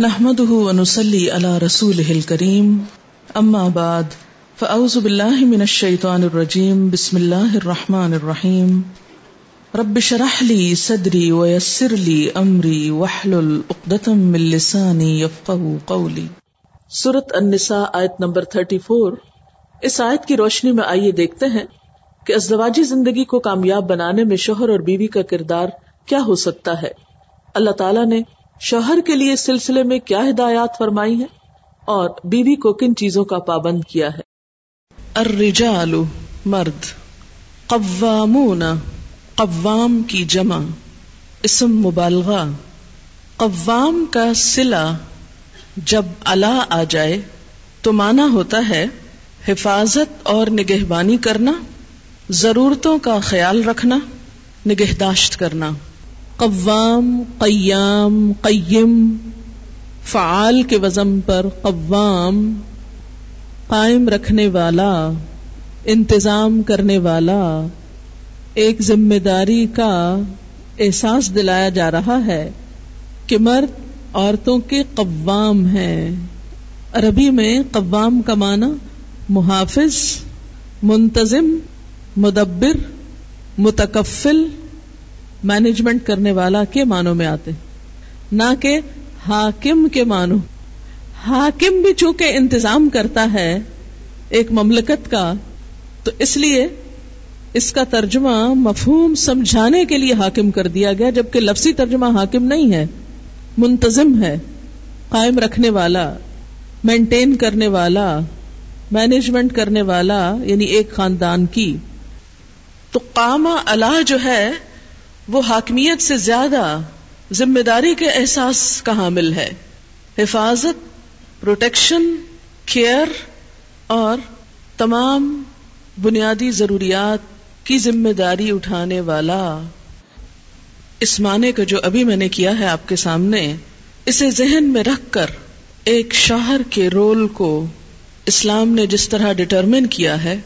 نحمده ونصلي على رسوله الكريم. أما بعد، فأعوذ بالله من الشيطان الرجيم. بسم الله الرحمن الرحيم. رب شرح لي صدري ويسر لي أمري واحلل عقدة من لساني يفقه قولي. سورة النساء آیت نمبر 34 اس آیت کی روشنی میں آئیے دیکھتے ہیں کہ ازدواجی زندگی کو کامیاب بنانے میں شوہر اور بیوی کا کردار کیا ہو سکتا ہے۔ اللہ تعالیٰ نے شوہر کے لیے سلسلے میں کیا ہدایات فرمائی ہے اور بیوی کو کن چیزوں کا پابند کیا ہے؟ الرجال مرد، قوامون، قوام کی جمع، اسم مبالغہ، قوام کا سلا جب اللہ آ جائے تو مانا ہوتا ہے حفاظت اور نگہبانی کرنا، ضرورتوں کا خیال رکھنا، نگہداشت کرنا۔ قوام، قیام، قیم، فعال کے وزم پر قوام، قائم رکھنے والا، انتظام کرنے والا، ایک ذمہ داری کا احساس دلایا جا رہا ہے کہ مرد عورتوں کے قوام ہیں۔ عربی میں قوام کا معنی محافظ، منتظم، مدبر، متکفل مینجمنٹ کرنے والا کے معنوں میں آتے نہ کہ حاکم کے معنوں۔ حاکم بھی چونکہ انتظام کرتا ہے ایک مملکت کا، تو اس لیے اس کا ترجمہ مفہوم سمجھانے کے لیے حاکم کر دیا گیا، جبکہ لفظی ترجمہ حاکم نہیں ہے، منتظم ہے، قائم رکھنے والا، مینٹین کرنے والا، مینجمنٹ کرنے والا یعنی ایک خاندان کی۔ تو قامہ اللہ جو ہے وہ حاکمیت سے زیادہ ذمہ داری کے احساس کا حامل ہے۔ حفاظت، پروٹیکشن، کیئر اور تمام بنیادی ضروریات کی ذمہ داری اٹھانے والا۔ اس معنی کا جو ابھی میں نے کیا ہے آپ کے سامنے، اسے ذہن میں رکھ کر ایک شوہر کے رول کو اسلام نے جس طرح ڈٹرمن کیا ہے،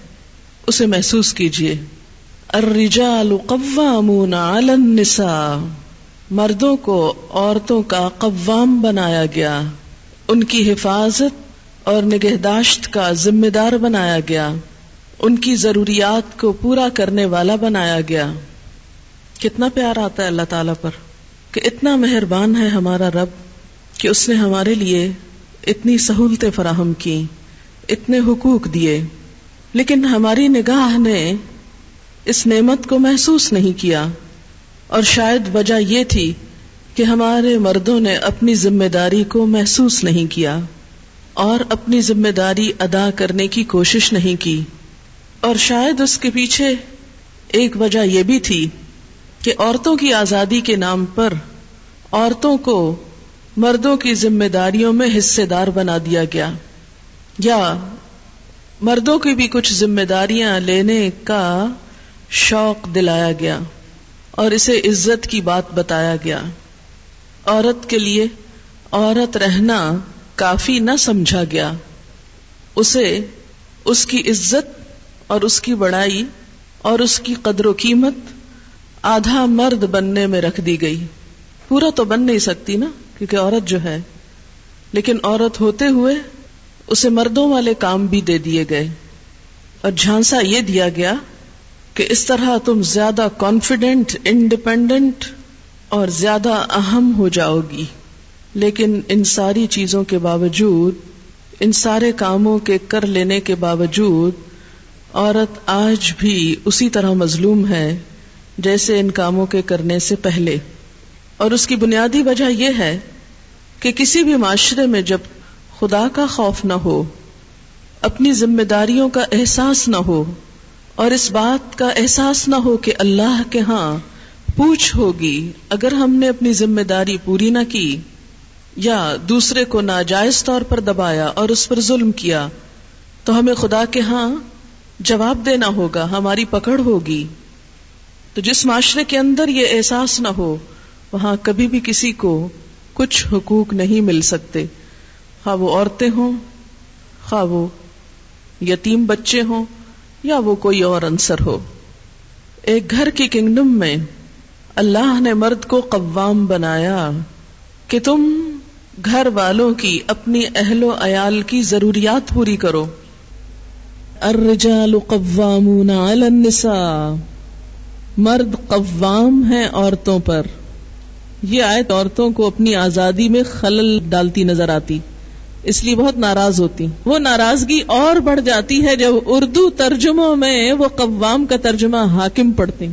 اسے محسوس کیجیے الرجال قوامون علی النساء، مردوں کو عورتوں کا قوام بنایا گیا۔ ان کی حفاظت اور نگہداشت کا ذمہ دار بنایا گیا۔ ان کی ضروریات کو پورا کرنے والا بنایا گیا۔ کتنا پیار آتا ہے اللہ تعالی پر کہ اتنا مہربان ہے ہمارا رب کہ اس نے ہمارے لیے اتنی سہولتیں فراہم کی اتنے حقوق دیے۔ لیکن ہماری نگاہ نے اس نعمت کو محسوس نہیں کیا۔ اور شاید وجہ یہ تھی کہ ہمارے مردوں نے اپنی ذمہ داری کو محسوس نہیں کیا اور اپنی ذمہ داری ادا کرنے کی کوشش نہیں کی۔ اور شاید اس کے پیچھے ایک وجہ یہ بھی تھی کہ عورتوں کی آزادی کے نام پر عورتوں کو مردوں کی ذمہ داریوں میں حصے دار بنا دیا گیا۔ یا مردوں کی بھی کچھ ذمہ داریاں لینے کا شوق دلایا گیا اور اسے عزت کی بات بتایا گیا۔ عورت کے لیے عورت رہنا کافی نہ سمجھا گیا۔ اسے اس کی عزت اور اس کی بڑائی اور اس کی قدر و قیمت آدھا مرد بننے میں رکھ دی گئی۔ پورا تو بن نہیں سکتی نا، کیونکہ عورت جو ہے۔ لیکن عورت ہوتے ہوئے اسے مردوں والے کام بھی دے دیے گئے۔ اور جھانسا یہ دیا گیا کہ اس طرح تم زیادہ کانفیڈنٹ انڈیپینڈنٹ اور زیادہ اہم ہو جاؤ گی لیکن ان ساری چیزوں کے باوجود، ان سارے کاموں کے کر لینے کے باوجود، عورت آج بھی اسی طرح مظلوم ہے جیسے ان کاموں کے کرنے سے پہلے۔ اور اس کی بنیادی وجہ یہ ہے کہ کسی بھی معاشرے میں جب خدا کا خوف نہ ہو، اپنی ذمہ داریوں کا احساس نہ ہو اور اس بات کا احساس نہ ہو کہ اللہ کے ہاں پوچھ ہوگی اگر ہم نے اپنی ذمہ داری پوری نہ کی یا دوسرے کو ناجائز طور پر دبایا اور اس پر ظلم کیا، تو ہمیں خدا کے ہاں جواب دینا ہوگا، ہماری پکڑ ہوگی۔ تو جس معاشرے کے اندر یہ احساس نہ ہو، وہاں کبھی بھی کسی کو کچھ حقوق نہیں مل سکتے۔ خواہ وہ عورتیں ہوں، خواہ وہ یتیم بچے ہوں یا وہ کوئی اور انصر ہو۔ ایک گھر کی کنگڈم میں اللہ نے مرد کو قوام بنایا کہ تم گھر والوں کی اپنی اہل و عیال کی ضروریات پوری کرو۔ الرجال قوامون علی النساء۔ مرد قوام ہیں عورتوں پر۔ یہ آیت عورتوں کو اپنی آزادی میں خلل ڈالتی نظر آتی۔ اس لیے بہت ناراض ہوتی۔ وہ ناراضگی اور بڑھ جاتی ہے جب اردو ترجموں میں وہ قوام کا ترجمہ حاکم پڑھتی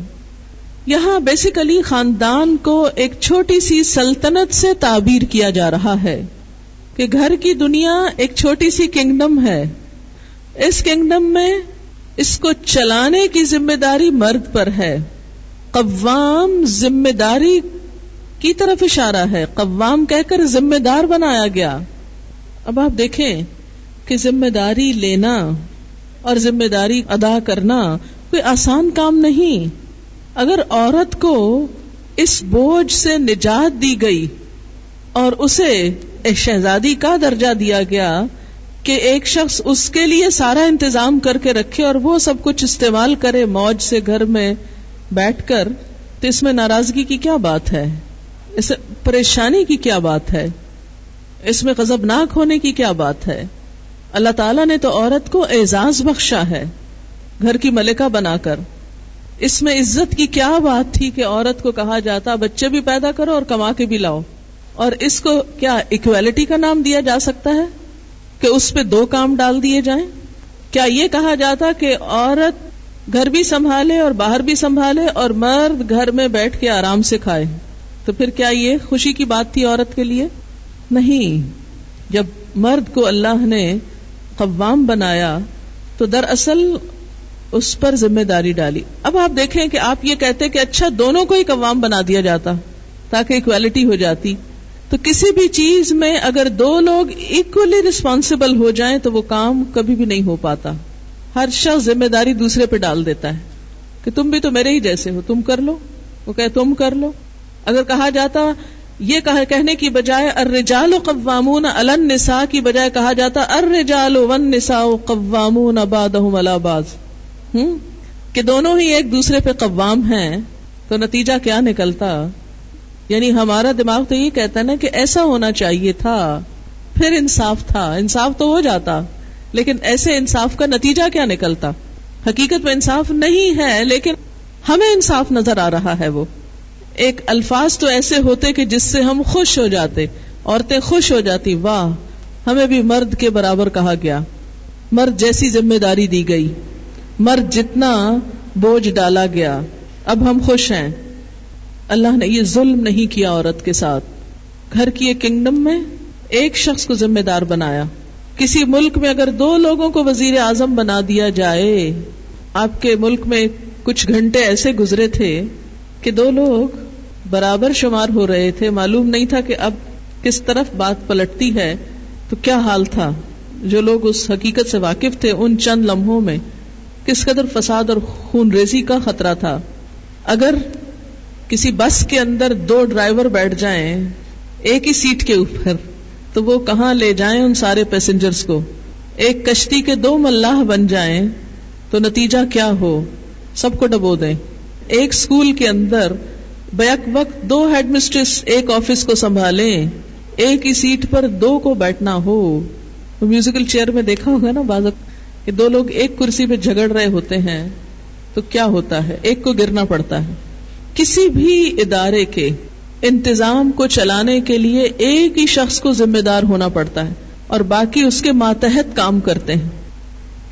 یہاں بیسیکلی خاندان کو ایک چھوٹی سی سلطنت سے تعبیر کیا جا رہا ہے کہ گھر کی دنیا ایک چھوٹی سی کنگڈم ہے۔ اس کنگڈم میں اس کو چلانے کی ذمہ داری مرد پر ہے۔ قوام ذمہ داری کی طرف اشارہ ہے۔ قوام کہہ کر ذمہ دار بنایا گیا۔ اب آپ دیکھیں کہ ذمہ داری لینا اور ذمہ داری ادا کرنا کوئی آسان کام نہیں۔ اگر عورت کو اس بوجھ سے نجات دی گئی اور اسے ایک شہزادی کا درجہ دیا گیا کہ ایک شخص اس کے لیے سارا انتظام کر کے رکھے اور وہ سب کچھ استعمال کرے موج سے گھر میں بیٹھ کر، تو اس میں ناراضگی کی کیا بات ہے؟ اس پریشانی کی کیا بات ہے؟ اس میں غضبناک ہونے کی کیا بات ہے؟ اللہ تعالیٰ نے تو عورت کو اعزاز بخشا ہے، گھر کی ملکہ بنا کر۔ اس میں عزت کی کیا بات تھی کہ عورت کو کہا جاتا، بچے بھی پیدا کرو اور کما کے بھی لاؤ۔ اور اس کو کیا اکویلٹی کا نام دیا جا سکتا ہے؟ کہ اس پہ دو کام ڈال دیے جائیں؟ کیا یہ کہا جاتا کہ عورت گھر بھی سنبھالے اور باہر بھی سنبھالے اور مرد گھر میں بیٹھ کے آرام سے کھائے؟ تو پھر کیا یہ خوشی کی بات تھی عورت کے لیے؟ نہیں۔ جب مرد کو اللہ نے قوام بنایا، تو دراصل اس پر ذمہ داری ڈالی۔ اب آپ دیکھیں کہ آپ یہ کہتے کہ اچھا دونوں کو ہی قوام بنا دیا جاتا، تاکہ اکویلٹی ہو جاتی۔ تو کسی بھی چیز میں اگر دو لوگ اکولی ریسپانسبل ہو جائیں، تو وہ کام کبھی بھی نہیں ہو پاتا۔ ہر شخص ذمہ داری دوسرے پہ ڈال دیتا ہے کہ تم بھی تو میرے ہی جیسے ہو، تم کر لو۔ وہ کہ تم کر لو۔ اگر کہا جاتا یہ کہنے کی بجائے ارجال قوامون النساء کی بجائے کہا جاتا ارجال ون نسا قوامون بعضهم على بعض۔ ہوں کہ دونوں ہی ایک دوسرے پہ قوام ہیں، تو نتیجہ کیا نکلتا؟ یعنی ہمارا دماغ تو یہ کہتا ہے نا کہ ایسا ہونا چاہیے تھا، پھر انصاف تھا۔ انصاف تو ہو جاتا، لیکن ایسے انصاف کا نتیجہ کیا نکلتا؟ حقیقت میں انصاف نہیں ہے، لیکن ہمیں انصاف نظر آ رہا ہے وہ۔ ایک الفاظ تو ایسے ہوتے کہ جس سے ہم خوش ہو جاتے، عورتیں خوش ہو جاتی، واہ، ہمیں بھی مرد کے برابر کہا گیا۔ مرد جیسی ذمہ داری دی گئی۔ مرد جتنا بوجھ ڈالا گیا، اب ہم خوش ہیں۔ اللہ نے یہ ظلم نہیں کیا عورت کے ساتھ۔ گھر کی ایک کنگڈم میں ایک شخص کو ذمہ دار بنایا۔ کسی ملک میں اگر دو لوگوں کو وزیر اعظم بنا دیا جائے، آپ کے ملک میں کچھ گھنٹے ایسے گزرے تھے کہ دو لوگ برابر شمار ہو رہے تھے، معلوم نہیں تھا کہ اب کس طرف بات پلٹتی ہے، تو کیا حال تھا؟ جو لوگ اس حقیقت سے واقف تھے ان چند لمحوں میں کس قدر فساد اور خون ریزی کا خطرہ تھا؟ اگر کسی بس کے اندر دو ڈرائیور بیٹھ جائیں، ایک ہی سیٹ کے اوپر، تو وہ کہاں لے جائیں ان سارے پیسنجرز کو؟ ایک کشتی کے دو ملاح بن جائیں، تو نتیجہ کیا ہو؟ سب کو ڈبو دیں۔ ایک اسکول کے اندر بیک وقت دو ہیڈ مسٹریس ایک آفس کو سنبھالیں، ایک ہی سیٹ پر دو کو بیٹھنا ہو۔ میوزیکل چیئر میں دیکھا ہوگا نا بازک کہ دو لوگ ایک کرسی پہ جھگڑ رہے ہوتے ہیں، تو کیا ہوتا ہے؟ ایک کو گرنا پڑتا ہے۔ کسی بھی ادارے کے انتظام کو چلانے کے لیے ایک ہی شخص کو ذمہ دار ہونا پڑتا ہے اور باقی اس کے ماتحت کام کرتے ہیں۔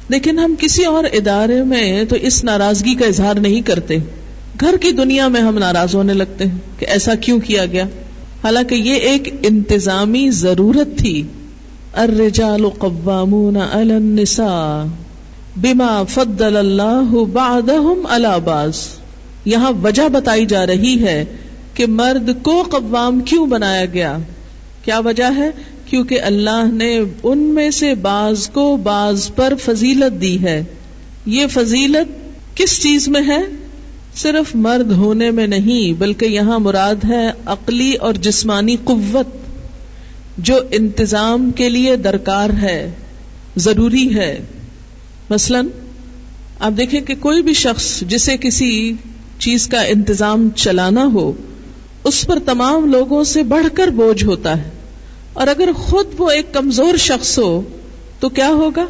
لیکن ہم کسی اور ادارے میں تو اس ناراضگی کا اظہار نہیں کرتے۔ گھر کی دنیا میں ہم ناراض ہونے لگتے ہیں کہ ایسا کیوں کیا گیا؟ حالانکہ یہ ایک انتظامی ضرورت تھی۔ الرجال قوامون على النساء بما فضل اللہ بعضهم على بعض یہاں وجہ بتائی جا رہی ہے کہ مرد کو قوام کیوں بنایا گیا؟ کیا وجہ ہے؟ کیونکہ اللہ نے ان میں سے بعض کو بعض پر فضیلت دی ہے۔ یہ فضیلت کس چیز میں ہے؟ صرف مرد ہونے میں نہیں، بلکہ یہاں مراد ہے عقلی اور جسمانی قوت، جو انتظام کے لیے درکار ہے، ضروری ہے۔ مثلا، آپ دیکھیں کہ کوئی بھی شخص جسے کسی چیز کا انتظام چلانا ہو، اس پر تمام لوگوں سے بڑھ کر بوجھ ہوتا ہے۔ اور اگر خود وہ ایک کمزور شخص ہو، تو کیا ہوگا؟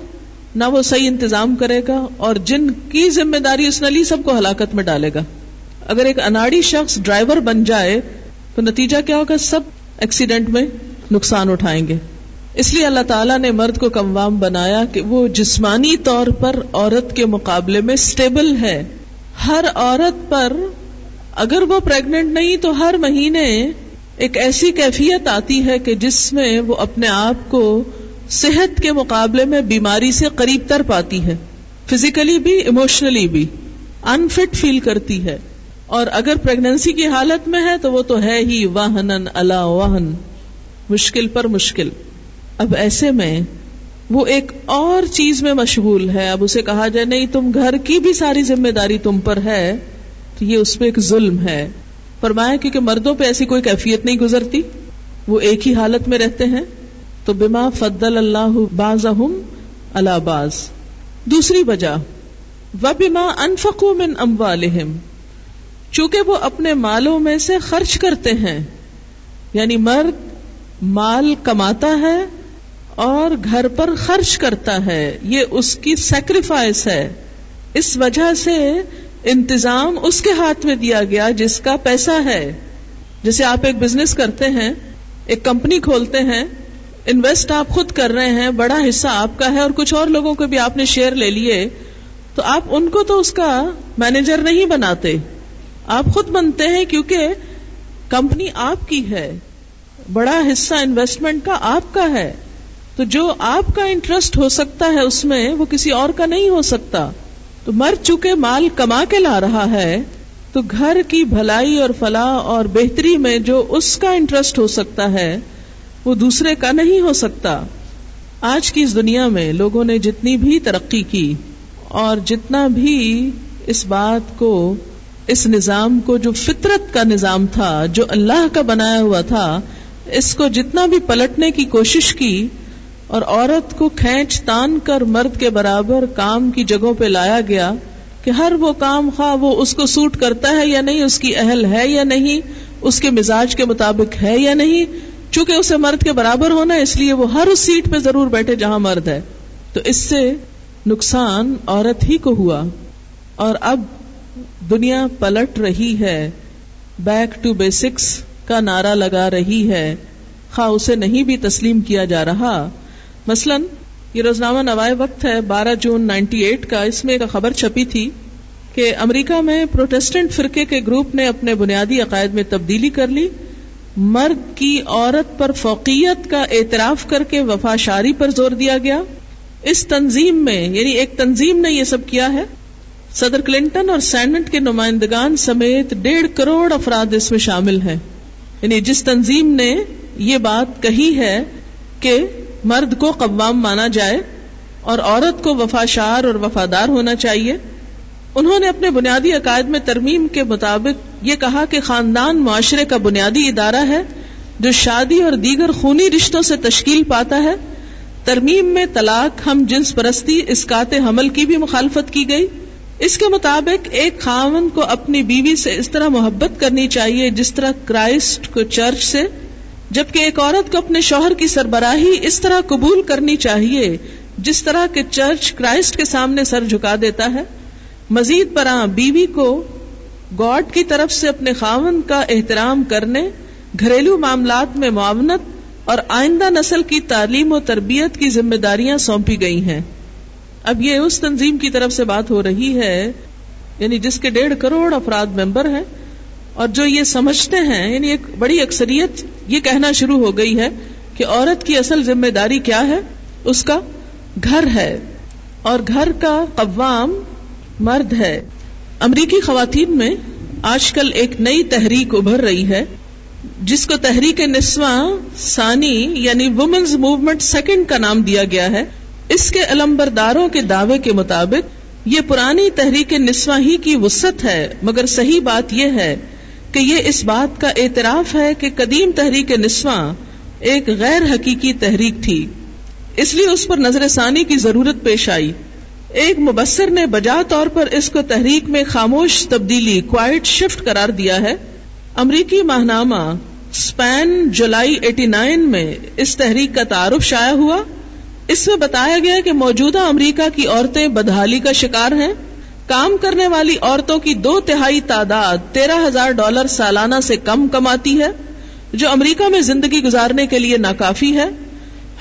نہ وہ صحیح انتظام کرے گا اور جن کی ذمہ داری اس نے لی سب کو ہلاکت میں ڈالے گا۔ اگر ایک اناڑی شخص ڈرائیور بن جائے تو نتیجہ کیا ہوگا؟ سب ایکسیڈنٹ میں نقصان اٹھائیں گے۔ اس لیے اللہ تعالیٰ نے مرد کو کموام بنایا کہ وہ جسمانی طور پر عورت کے مقابلے میں اسٹیبل ہے۔ ہر عورت پر اگر وہ پریگنٹ نہیں تو ہر مہینے ایک ایسی کیفیت آتی ہے کہ جس میں وہ اپنے آپ کو صحت کے مقابلے میں بیماری سے قریب تر پاتی ہے۔ فزیکلی بھی ایموشنلی بھی۔ انفٹ فیل کرتی ہے۔ اور اگر پریگنسی کی حالت میں ہے تو وہ تو ہے ہی واہن اللہ واہن۔ مشکل پر مشکل۔ اب ایسے میں وہ ایک اور چیز میں مشغول ہے۔ اب اسے کہا جائے، نہیں، تم گھر کی بھی ساری ذمہ داری تم پر ہے تو یہ اس پہ ایک ظلم ہے۔ فرمایا کیونکہ مردوں پہ ایسی کوئی کیفیت نہیں گزرتی۔ وہ ایک ہی حالت میں رہتے ہیں۔ تو بما فضل اللہ باز اللہ باز دوسری وجہ و بما انفقو من اموالہم، چونکہ وہ اپنے مالوں میں سے خرچ کرتے ہیں یعنی مرد مال کماتا ہے اور گھر پر خرچ کرتا ہے، یہ اس کی سیکریفائس ہے۔ اس وجہ سے انتظام اس کے ہاتھ میں دیا گیا جس کا پیسہ ہے۔ جیسے آپ ایک بزنس کرتے ہیں، ایک کمپنی کھولتے ہیں انویسٹ آپ خود کر رہے ہیں، بڑا حصہ آپ کا ہے اور کچھ اور لوگوں کو بھی آپ نے شیئر لے لیے، تو آپ ان کو تو اس کا مینیجر نہیں بناتے۔ آپ خود بنتے ہیں کیونکہ کمپنی آپ کی ہے، بڑا حصہ انویسٹمنٹ کا آپ کا ہے۔ تو جو آپ کا انٹرسٹ ہو سکتا ہے اس میں، وہ کسی اور کا نہیں ہو سکتا۔ تو مر چکے مال کما کے لا رہا ہے، تو گھر کی بھلائی اور فلاح اور بہتری میں جو اس کا انٹرسٹ ہو سکتا ہے وہ دوسرے کا نہیں ہو سکتا۔ آج کی اس دنیا میں لوگوں نے جتنی بھی ترقی کی اور جتنا بھی اس بات کو، اس نظام کو جو فطرت کا نظام تھا، جو اللہ کا بنایا ہوا تھا، اس کو جتنا بھی پلٹنے کی کوشش کی اور عورت کو کھینچ تان کر مرد کے برابر کام کی جگہوں پہ لایا گیا کہ ہر وہ کام خواہ وہ اس کو سوٹ کرتا ہے یا نہیں، اس کی اہل ہے یا نہیں، اس کے مزاج کے مطابق ہے یا نہیں چونکہ اسے مرد کے برابر ہونا اس لیے وہ ہر اس سیٹ پہ ضرور بیٹھے جہاں مرد ہے۔ تو اس سے نقصان عورت ہی کو ہوا۔ اور اب دنیا پلٹ رہی ہے۔ بیک ٹو بیسکس کا نعرہ لگا رہی ہے۔ خواہ اسے نہیں بھی تسلیم کیا جا رہا۔ مثلا، یہ روزنامہ نوائے وقت ہے، بارہ جون نائنٹی ایٹ کا۔ اس میں ایک خبر چھپی تھی کہ امریکہ میں پروٹیسٹنٹ فرقے کے گروپ نے اپنے بنیادی عقائد میں تبدیلی کر لی۔ مرد کی عورت پر فوقیت کا اعتراف کر کے وفا شاری پر زور دیا گیا۔ اس تنظیم میں یعنی ایک تنظیم نے یہ سب کیا ہے۔ صدر کلنٹن اور سینٹ کے نمائندگان سمیت ڈیڑھ کروڑ افراد اس میں شامل ہیں۔ یعنی جس تنظیم نے یہ بات کہی ہے کہ مرد کو قوام مانا جائے اور عورت کو وفاشار اور وفادار ہونا چاہیے انہوں نے اپنے بنیادی عقائد میں ترمیم کے مطابق یہ کہا کہ خاندان معاشرے کا بنیادی ادارہ ہے جو شادی اور دیگر خونی رشتوں سے تشکیل پاتا ہے۔ ترمیم میں طلاق، ہم جنس پرستی، اسکات حمل کی بھی مخالفت کی گئی۔ اس کے مطابق ایک خاون کو اپنی بیوی سے اس طرح محبت کرنی چاہیے جس طرح کرائسٹ کو چرچ سے، جبکہ ایک عورت کو اپنے شوہر کی سربراہی اس طرح قبول کرنی چاہیے جس طرح کہ چرچ کرائسٹ کے سامنے سر جھکا دیتا ہے۔ مزید برآں بیوی کو گاڈ کی طرف سے اپنے خاون کا احترام کرنے، گھریلو معاملات میں معاونت اور آئندہ نسل کی تعلیم و تربیت کی ذمہ داریاں سونپی گئی ہیں۔ اب یہ اس تنظیم کی طرف سے بات ہو رہی ہے یعنی جس کے ڈیڑھ کروڑ افراد ممبر ہیں۔ اور جو یہ سمجھتے ہیں یعنی ایک بڑی اکثریت یہ کہنا شروع ہو گئی ہے کہ عورت کی اصل ذمہ داری کیا ہے؟ اس کا گھر ہے۔ اور گھر کا قوام مرد ہے۔ امریکی خواتین میں آج کل ایک نئی تحریک ابھر رہی ہے، جس کو تحریک نسواں ثانی یعنی وومنز موومنٹ سیکنڈ کا نام دیا گیا ہے۔ اس کے علمبرداروں کے دعوے کے مطابق یہ پرانی تحریک نسواں ہی کی وسط ہے، مگر صحیح بات یہ ہے کہ یہ اس بات کا اعتراف ہے کہ قدیم تحریک نسواں ایک غیر حقیقی تحریک تھی۔ اس لیے اس پر نظر ثانی کی ضرورت پیش آئی۔ ایک مبصر نے بجا طور پر اس کو تحریک میں خاموش تبدیلی کوائٹ شفٹ قرار دیا ہے۔ امریکی ماہنامہ اسپین جولائی ایٹی نائن میں اس تحریک کا تعارف شائع ہوا۔ اس میں بتایا گیا کہ موجودہ امریکہ کی عورتیں بدحالی کا شکار ہیں۔ کام کرنے والی عورتوں کی دو تہائی تعداد تیرہ ہزار ڈالر سالانہ سے کم کماتی ہے، جو امریکہ میں زندگی گزارنے کے لیے ناکافی ہے۔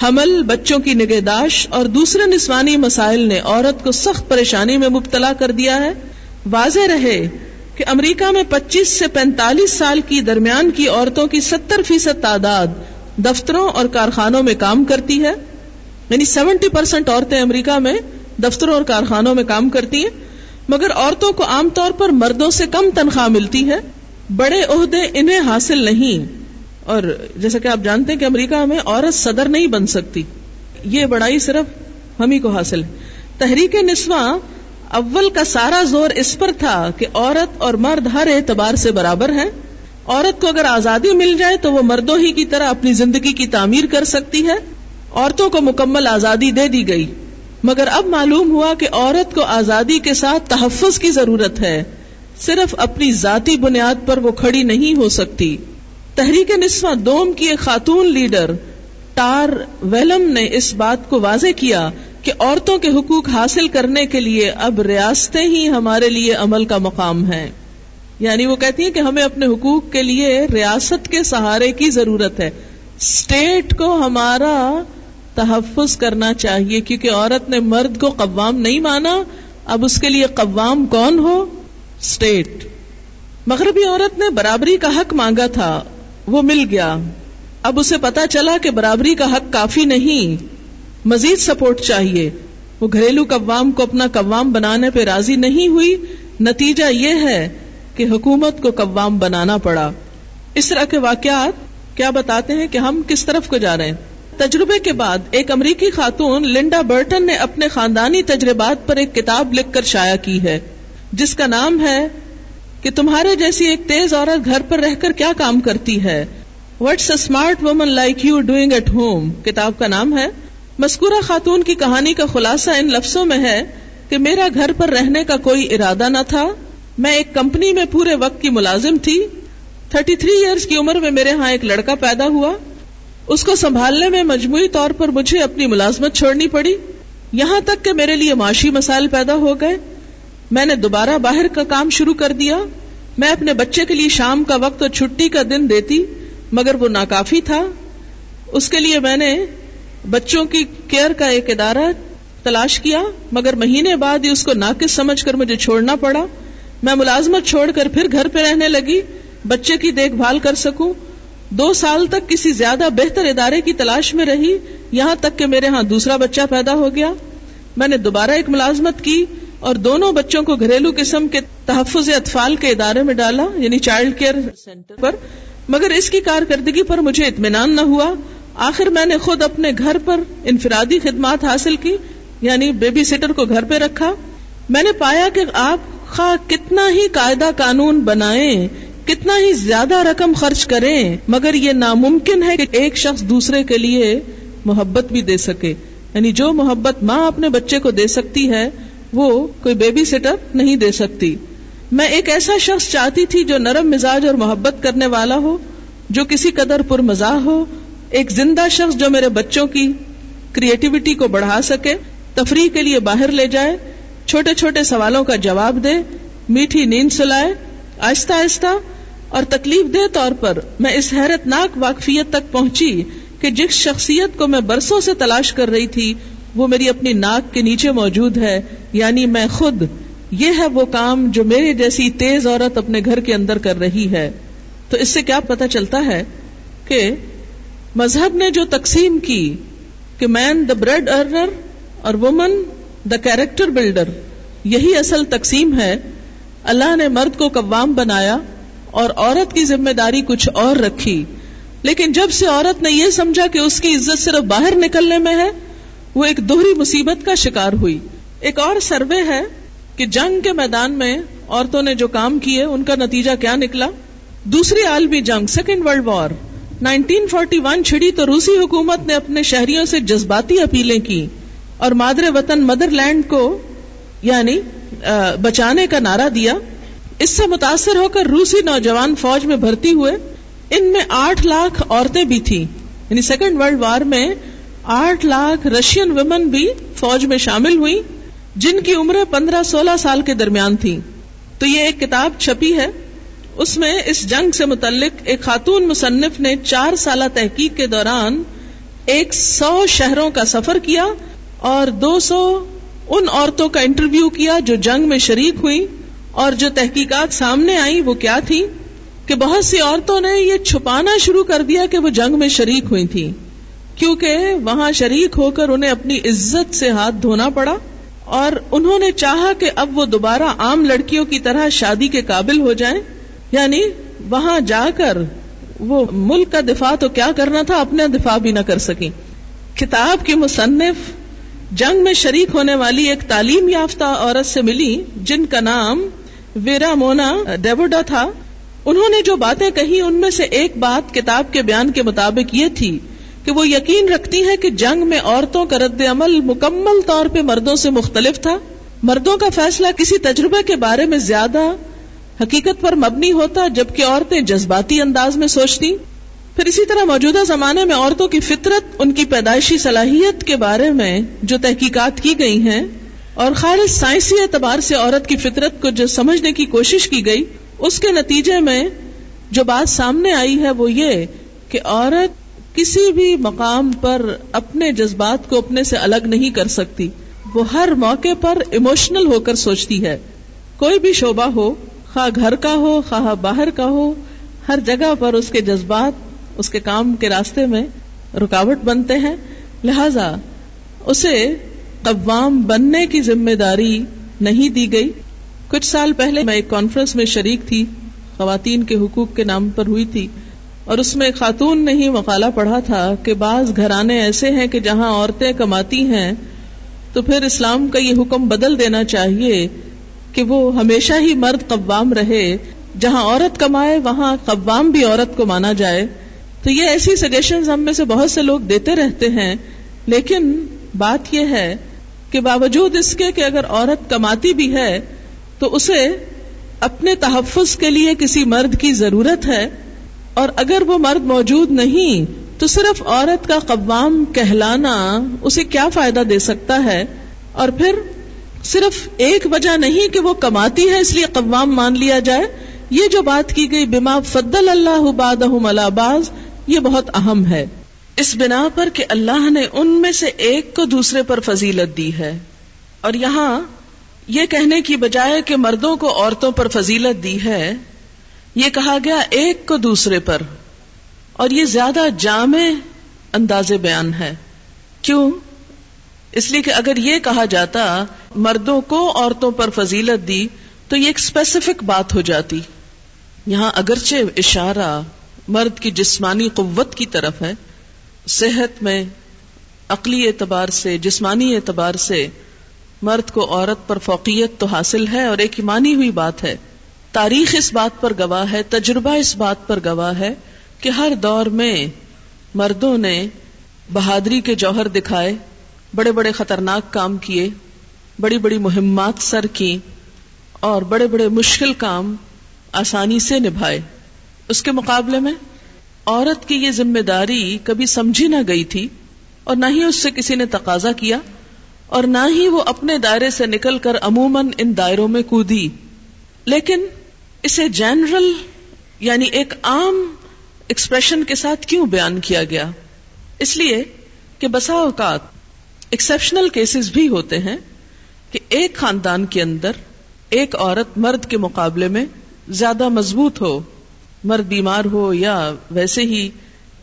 حمل، بچوں کی نگہداشت اور دوسرے نسوانی مسائل نے عورت کو سخت پریشانی میں مبتلا کر دیا ہے۔ واضح رہے کہ امریکہ میں پچیس سے پینتالیس سال کی درمیان کی عورتوں کی ستر فیصد تعداد دفتروں اور کارخانوں میں کام کرتی ہے۔ یعنی سیونٹی پرسینٹ عورتیں امریکہ میں دفتروں اور کارخانوں میں کام کرتی ہیں۔ مگر عورتوں کو عام طور پر مردوں سے کم تنخواہ ملتی ہے۔ بڑے عہدے انہیں حاصل نہیں۔ اور جیسا کہ آپ جانتے ہیں کہ امریکہ میں عورت صدر نہیں بن سکتی۔ یہ بڑائی صرف ہم ہی کو حاصل ہے۔ تحریک نسواں اول کا سارا زور اس پر تھا کہ عورت اور مرد ہر اعتبار سے برابر ہیں۔ عورت کو اگر آزادی مل جائے تو وہ مردوں ہی کی طرح اپنی زندگی کی تعمیر کر سکتی ہے۔ عورتوں کو مکمل آزادی دے دی گئی۔ مگر اب معلوم ہوا کہ عورت کو آزادی کے ساتھ تحفظ کی ضرورت ہے۔ صرف اپنی ذاتی بنیاد پر وہ کھڑی نہیں ہو سکتی۔ تحریک نسواں دوم کی ایک خاتون لیڈر ٹار ویلم نے اس بات کو واضح کیا کہ عورتوں کے حقوق حاصل کرنے کے لیے اب ریاستیں ہی ہمارے لیے عمل کا مقام ہے یعنی وہ کہتی ہیں کہ ہمیں اپنے حقوق کے لیے ریاست کے سہارے کی ضرورت ہے۔ اسٹیٹ کو ہمارا تحفظ کرنا چاہیے کیونکہ عورت نے مرد کو قوام نہیں مانا۔ اب اس کے لیے قوام کون ہو؟ اسٹیٹ مغربی عورت نے برابری کا حق مانگا تھا۔ وہ مل گیا۔ اب اسے پتا چلا کہ برابری کا حق کافی نہیں۔ مزید سپورٹ چاہیے۔ وہ گھریلو قوام کو اپنا قوام بنانے پہ راضی نہیں ہوئی۔ نتیجہ یہ ہے کہ حکومت کو قوام بنانا پڑا۔ اس طرح کے واقعات کیا بتاتے ہیں کہ ہم کس طرف کو جا رہے ہیں؟ تجربے کے بعد ایک امریکی خاتون لنڈا برٹن نے اپنے خاندانی تجربات پر ایک کتاب لکھ کر شائع کی ہے۔ جس کا نام ہے کہ تمہارے جیسی ایک تیز عورت گھر پر رہ کر کیا کام کرتی ہے؟ What's a smart woman like you doing at home کتاب کا نام ہے۔ مذکورہ خاتون کی کہانی کا خلاصہ ان لفظوں میں ہے کہ میرا گھر پر رہنے کا کوئی ارادہ نہ تھا۔ میں ایک کمپنی میں پورے وقت کی ملازم تھی۔ تھرٹی تھری ایئرس کی عمر میں میرے ہاں ایک لڑکا پیدا ہوا۔ اس کو سنبھالنے میں مجموعی طور پر مجھے اپنی ملازمت چھوڑنی پڑی۔ یہاں تک کہ میرے لیے معاشی مسائل پیدا ہو گئے۔ میں نے دوبارہ باہر کا کام شروع کر دیا۔ میں اپنے بچے کے لیے شام کا وقت اور چھٹی کا دن دیتی، مگر وہ ناکافی تھا۔ اس کے لیے میں نے بچوں کی کیئر کا ایک ادارہ تلاش کیا، مگر مہینے بعد ہی اس کو ناقص سمجھ کر مجھے چھوڑنا پڑا۔ میں ملازمت چھوڑ کر پھر گھر پہ رہنے لگی، بچے کی دیکھ بھال کر سکوں۔ دو سال تک کسی زیادہ بہتر ادارے کی تلاش میں رہی، یہاں تک کہ میرے ہاں دوسرا بچہ پیدا ہو گیا۔ میں نے دوبارہ ایک ملازمت کی اور دونوں بچوں کو گھریلو قسم کے تحفظ اطفال کے ادارے میں ڈالا یعنی چائلڈ کیئر سینٹر پر۔ مگر اس کی کارکردگی پر مجھے اطمینان نہ ہوا۔ آخر میں نے خود اپنے گھر پر انفرادی خدمات حاصل کی یعنی بیبی سیٹر کو گھر پہ رکھا۔ میں نے پایا کہ آپ خواہ کتنا ہی قاعدہ قانون بنائیں، کتنا ہی زیادہ رقم خرچ کریں، مگر یہ ناممکن ہے کہ ایک شخص دوسرے کے لیے محبت بھی دے سکے۔ یعنی جو محبت ماں اپنے بچے کو دے سکتی ہے وہ کوئی بیبی سیٹر نہیں دے سکتی۔ میں ایک ایسا شخص چاہتی تھی جو نرم مزاج اور محبت کرنے والا ہو، جو کسی قدر پر مزاح ہو۔ ایک زندہ شخص جو میرے بچوں کی کریٹیوٹی کو بڑھا سکے، تفریح کے لیے باہر لے جائے، چھوٹے چھوٹے سوالوں کا جواب دے، میٹھی نیند سلائے، آہستہ آہستہ، اور تکلیف دہ طور پر میں اس حیرت ناک واقفیت تک پہنچی کہ جس شخصیت کو میں برسوں سے تلاش کر رہی تھی وہ میری اپنی ناک کے نیچے موجود ہے یعنی میں خود، یہ ہے وہ کام جو میرے جیسی تیز عورت اپنے گھر کے اندر کر رہی ہے۔ تو اس سے کیا پتا چلتا ہے کہ مذہب نے جو تقسیم کی کہ مین دا بریڈ ارنر اور وومن دا کیریکٹر بلڈر یہی اصل تقسیم ہے۔ اللہ نے مرد کو قوام بنایا اور عورت کی ذمہ داری کچھ اور رکھی۔ لیکن جب سے عورت نے یہ سمجھا کہ اس کی عزت صرف باہر نکلنے میں ہے وہ ایک دوہری مصیبت کا شکار ہوئی۔ ایک اور سروے ہے کہ جنگ کے میدان میں عورتوں نے جو کام کیے، ان کا نتیجہ کیا نکلا؟ دوسری عالمی جنگ سیکنڈ ورلڈ وار 1941 چھڑی تو روسی حکومت نے اپنے شہریوں سے جذباتی اپیلیں کی اور مادر وطن مدر لینڈ کو یعنی بچانے کا نعرہ دیا۔ اس سے متاثر ہو کر روسی نوجوان فوج میں بھرتی ہوئے۔ ان میں آٹھ لاکھ عورتیں بھی تھیں۔ یعنی سیکنڈ ورلڈ وار میں آٹھ لاکھ رشین ویمن بھی فوج میں شامل ہوئی، جن کی عمریں پندرہ سولہ سال کے درمیان تھی تو یہ ایک کتاب چھپی ہے۔ اس میں اس جنگ سے متعلق ایک خاتون مصنف نے چار سالہ تحقیق کے دوران ایک سو شہروں کا سفر کیا اور دو سو ان عورتوں کا انٹرویو کیا جو جنگ میں شریک ہوئی۔ اور جو تحقیقات سامنے آئی وہ کیا تھی کہ بہت سی عورتوں نے یہ چھپانا شروع کر دیا کہ وہ جنگ میں شریک ہوئی تھی کیونکہ وہاں شریک ہو کر انہیں اپنی عزت سے ہاتھ دھونا پڑا اور انہوں نے چاہا کہ اب وہ دوبارہ عام لڑکیوں کی طرح شادی کے قابل ہو جائیں۔ یعنی وہاں جا کر وہ ملک کا دفاع تو کیا کرنا تھا اپنے دفاع بھی نہ کر سکی کتاب کی مصنف، جنگ میں شریک ہونے والی ایک تعلیم یافتہ عورت سے ملی جن کا نام ویرا مونا ڈیوڈا تھا۔ انہوں نے جو باتیں کہی ان میں سے ایک بات کتاب کے بیان کے مطابق یہ تھی کہ وہ یقین رکھتی ہے کہ جنگ میں عورتوں کا رد عمل مکمل طور پہ مردوں سے مختلف تھا۔ مردوں کا فیصلہ کسی تجربے کے بارے میں زیادہ حقیقت پر مبنی ہوتا جبکہ عورتیں جذباتی انداز میں سوچتی پھر اسی طرح موجودہ زمانے میں عورتوں کی فطرت، ان کی پیدائشی صلاحیت کے بارے میں جو تحقیقات کی گئی ہیں اور خالص سائنسی اعتبار سے عورت کی فطرت کو جو سمجھنے کی کوشش کی گئی، اس کے نتیجے میں جو بات سامنے آئی ہے وہ یہ کہ عورت کسی بھی مقام پر اپنے جذبات کو اپنے سے الگ نہیں کر سکتی۔ وہ ہر موقع پر ایموشنل ہو کر سوچتی ہے۔ کوئی بھی شعبہ ہو، خواہ گھر کا ہو، خواہ باہر کا ہو، ہر جگہ پر اس کے جذبات، اس کے کام کے راستے میں رکاوٹ بنتے ہیں۔ لہذا اسے قوام بننے کی ذمہ داری نہیں دی گئی۔ کچھ سال پہلے میں ایک کانفرنس میں شریک تھی۔ خواتین کے حقوق کے نام پر ہوئی تھی۔ اور اس میں خاتون نے ہی مقالہ پڑھا تھا کہ بعض گھرانے ایسے ہیں کہ جہاں عورتیں کماتی ہیں، تو پھر اسلام کا یہ حکم بدل دینا چاہیے کہ وہ ہمیشہ ہی مرد قوام رہے۔ جہاں عورت کمائے، وہاں قوام بھی عورت کو مانا جائے۔ تو یہ ایسی سجیشن ہم میں سے بہت سے لوگ دیتے رہتے ہیں۔ لیکن بات یہ ہے کہ باوجود اس کے کہ اگر عورت کماتی بھی ہے، تو اسے اپنے تحفظ کے لیے کسی مرد کی ضرورت ہے۔ اور اگر وہ مرد موجود نہیں، تو صرف عورت کا قوام کہلانا اسے کیا فائدہ دے سکتا ہے؟ اور پھر صرف ایک وجہ نہیں کہ وہ کماتی ہے، اس لیے قوام مان لیا جائے؟ یہ جو بات کی گئی، بما فضل اللہ بادہ باز یہ بہت اہم ہے۔ اس بنا پر کہ اللہ نے ان میں سے ایک کو دوسرے پر فضیلت دی ہے۔ اور یہاں یہ کہنے کی بجائے کہ مردوں کو عورتوں پر فضیلت دی ہے یہ کہا گیا ایک کو دوسرے پر اور یہ زیادہ جامع انداز بیان ہے۔ کیوں؟ اس لیے کہ اگر یہ کہا جاتا مردوں کو عورتوں پر فضیلت دی تو یہ ایک اسپیسیفک بات ہو جاتی۔ یہاں اگرچہ اشارہ مرد کی جسمانی قوت کی طرف ہے، صحت میں، عقلی اعتبار سے، جسمانی اعتبار سے مرد کو عورت پر فوقیت تو حاصل ہے اور ایک ایمانی ہوئی بات ہے۔ تاریخ اس بات پر گواہ ہے، تجربہ اس بات پر گواہ ہے کہ ہر دور میں مردوں نے بہادری کے جوہر دکھائے، بڑے بڑے خطرناک کام کیے، بڑی بڑی مہمات سر کی اور بڑے بڑے مشکل کام آسانی سے نبھائے۔ اس کے مقابلے میں عورت کی یہ ذمہ داری کبھی سمجھی نہ گئی تھی اور نہ ہی اس سے کسی نے تقاضا کیا اور نہ ہی وہ اپنے دائرے سے نکل کر عموماً ان دائروں میں کودی۔ لیکن اسے جنرل یعنی ایک عام ایکسپریشن کے ساتھ کیوں بیان کیا گیا؟ اس لیے کہ بسا اوقات ایکسپشنل کیسز بھی ہوتے ہیں کہ ایک خاندان کے اندر ایک عورت مرد کے مقابلے میں زیادہ مضبوط ہو، مرد بیمار ہو یا ویسے ہی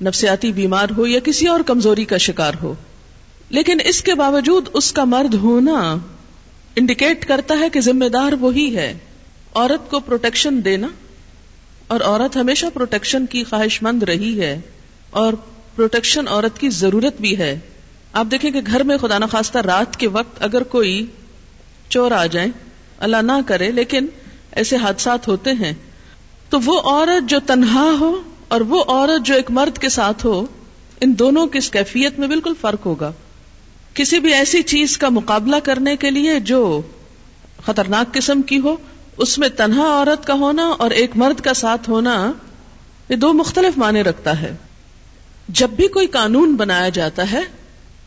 نفسیاتی بیمار ہو یا کسی اور کمزوری کا شکار ہو۔ لیکن اس کے باوجود اس کا مرد ہونا انڈیکیٹ کرتا ہے کہ ذمہ دار وہی ہے۔ عورت کو پروٹیکشن دینا اور عورت ہمیشہ پروٹیکشن کی خواہش مند رہی ہے اور پروٹیکشن عورت کی ضرورت بھی ہے۔ آپ دیکھیں کہ گھر میں خدا نخواستہ رات کے وقت اگر کوئی چور آ جائیں اللہ نہ کرے، لیکن ایسے حادثات ہوتے ہیں، تو وہ عورت جو تنہا ہو اور وہ عورت جو ایک مرد کے ساتھ ہو، ان دونوں کی کیفیت میں بالکل فرق ہوگا۔ کسی بھی ایسی چیز کا مقابلہ کرنے کے لیے جو خطرناک قسم کی ہو اس میں تنہا عورت کا ہونا اور ایک مرد کا ساتھ ہونا یہ دو مختلف معنی رکھتا ہے۔ جب بھی کوئی قانون بنایا جاتا ہے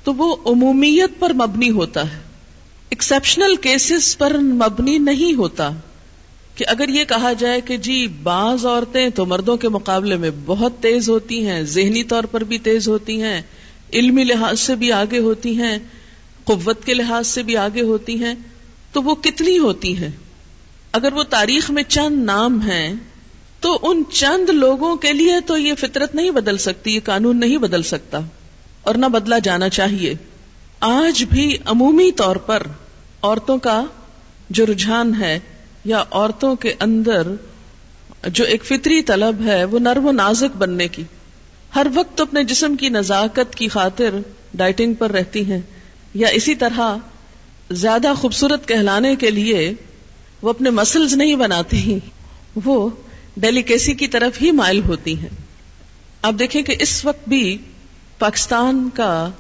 تو وہ عمومیت پر مبنی ہوتا ہے۔ ایکسپشنل کیسز پر مبنی نہیں ہوتا۔ کہ اگر یہ کہا جائے کہ جی بعض عورتیں تو مردوں کے مقابلے میں بہت تیز ہوتی ہیں، ذہنی طور پر بھی تیز ہوتی ہیں، علمی لحاظ سے بھی آگے ہوتی ہیں، قوت کے لحاظ سے بھی آگے ہوتی ہیں، تو وہ کتنی ہوتی ہیں؟ اگر وہ تاریخ میں چند نام ہیں، تو ان چند لوگوں کے لیے تو یہ فطرت نہیں بدل سکتی، یہ قانون نہیں بدل سکتا، اور نہ بدلا جانا چاہیے۔ آج بھی عمومی طور پر عورتوں کا جو رجحان ہے، یا عورتوں کے اندر جو ایک فطری طلب ہے، وہ نرم و نازک بننے کی۔ ہر وقت اپنے جسم کی نزاکت کی خاطر ڈائٹنگ پر رہتی ہیں، یا اسی طرح زیادہ خوبصورت کہلانے کے لیے وہ اپنے مسلز نہیں بناتی وہ ڈیلیکیسی کی طرف ہی مائل ہوتی ہیں۔ آپ دیکھیں کہ اس وقت بھی پاکستان کا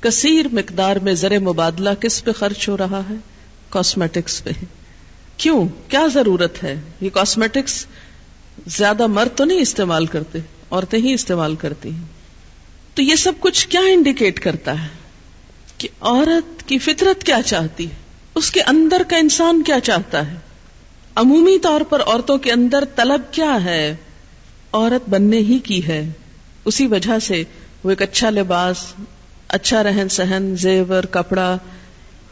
کثیر مقدار میں زر مبادلہ کس پہ خرچ ہو رہا ہے؟ کاسمیٹکس پہ۔ کیوں؟ کیا ضرورت ہے؟ یہ کاسمیٹکس زیادہ مرد تو نہیں استعمال کرتے، عورتیں ہی استعمال کرتی ہیں۔ تو یہ سب کچھ کیا انڈیکیٹ کرتا ہے؟ کہ عورت کی فطرت کیا چاہتی ہے؟ اس کے اندر کا انسان کیا چاہتا ہے؟ عمومی طور پر عورتوں کے اندر طلب کیا ہے؟ عورت بننے ہی کی ہے۔ اسی وجہ سے وہ ایک اچھا لباس اچھا رہن سہن، زیور، کپڑا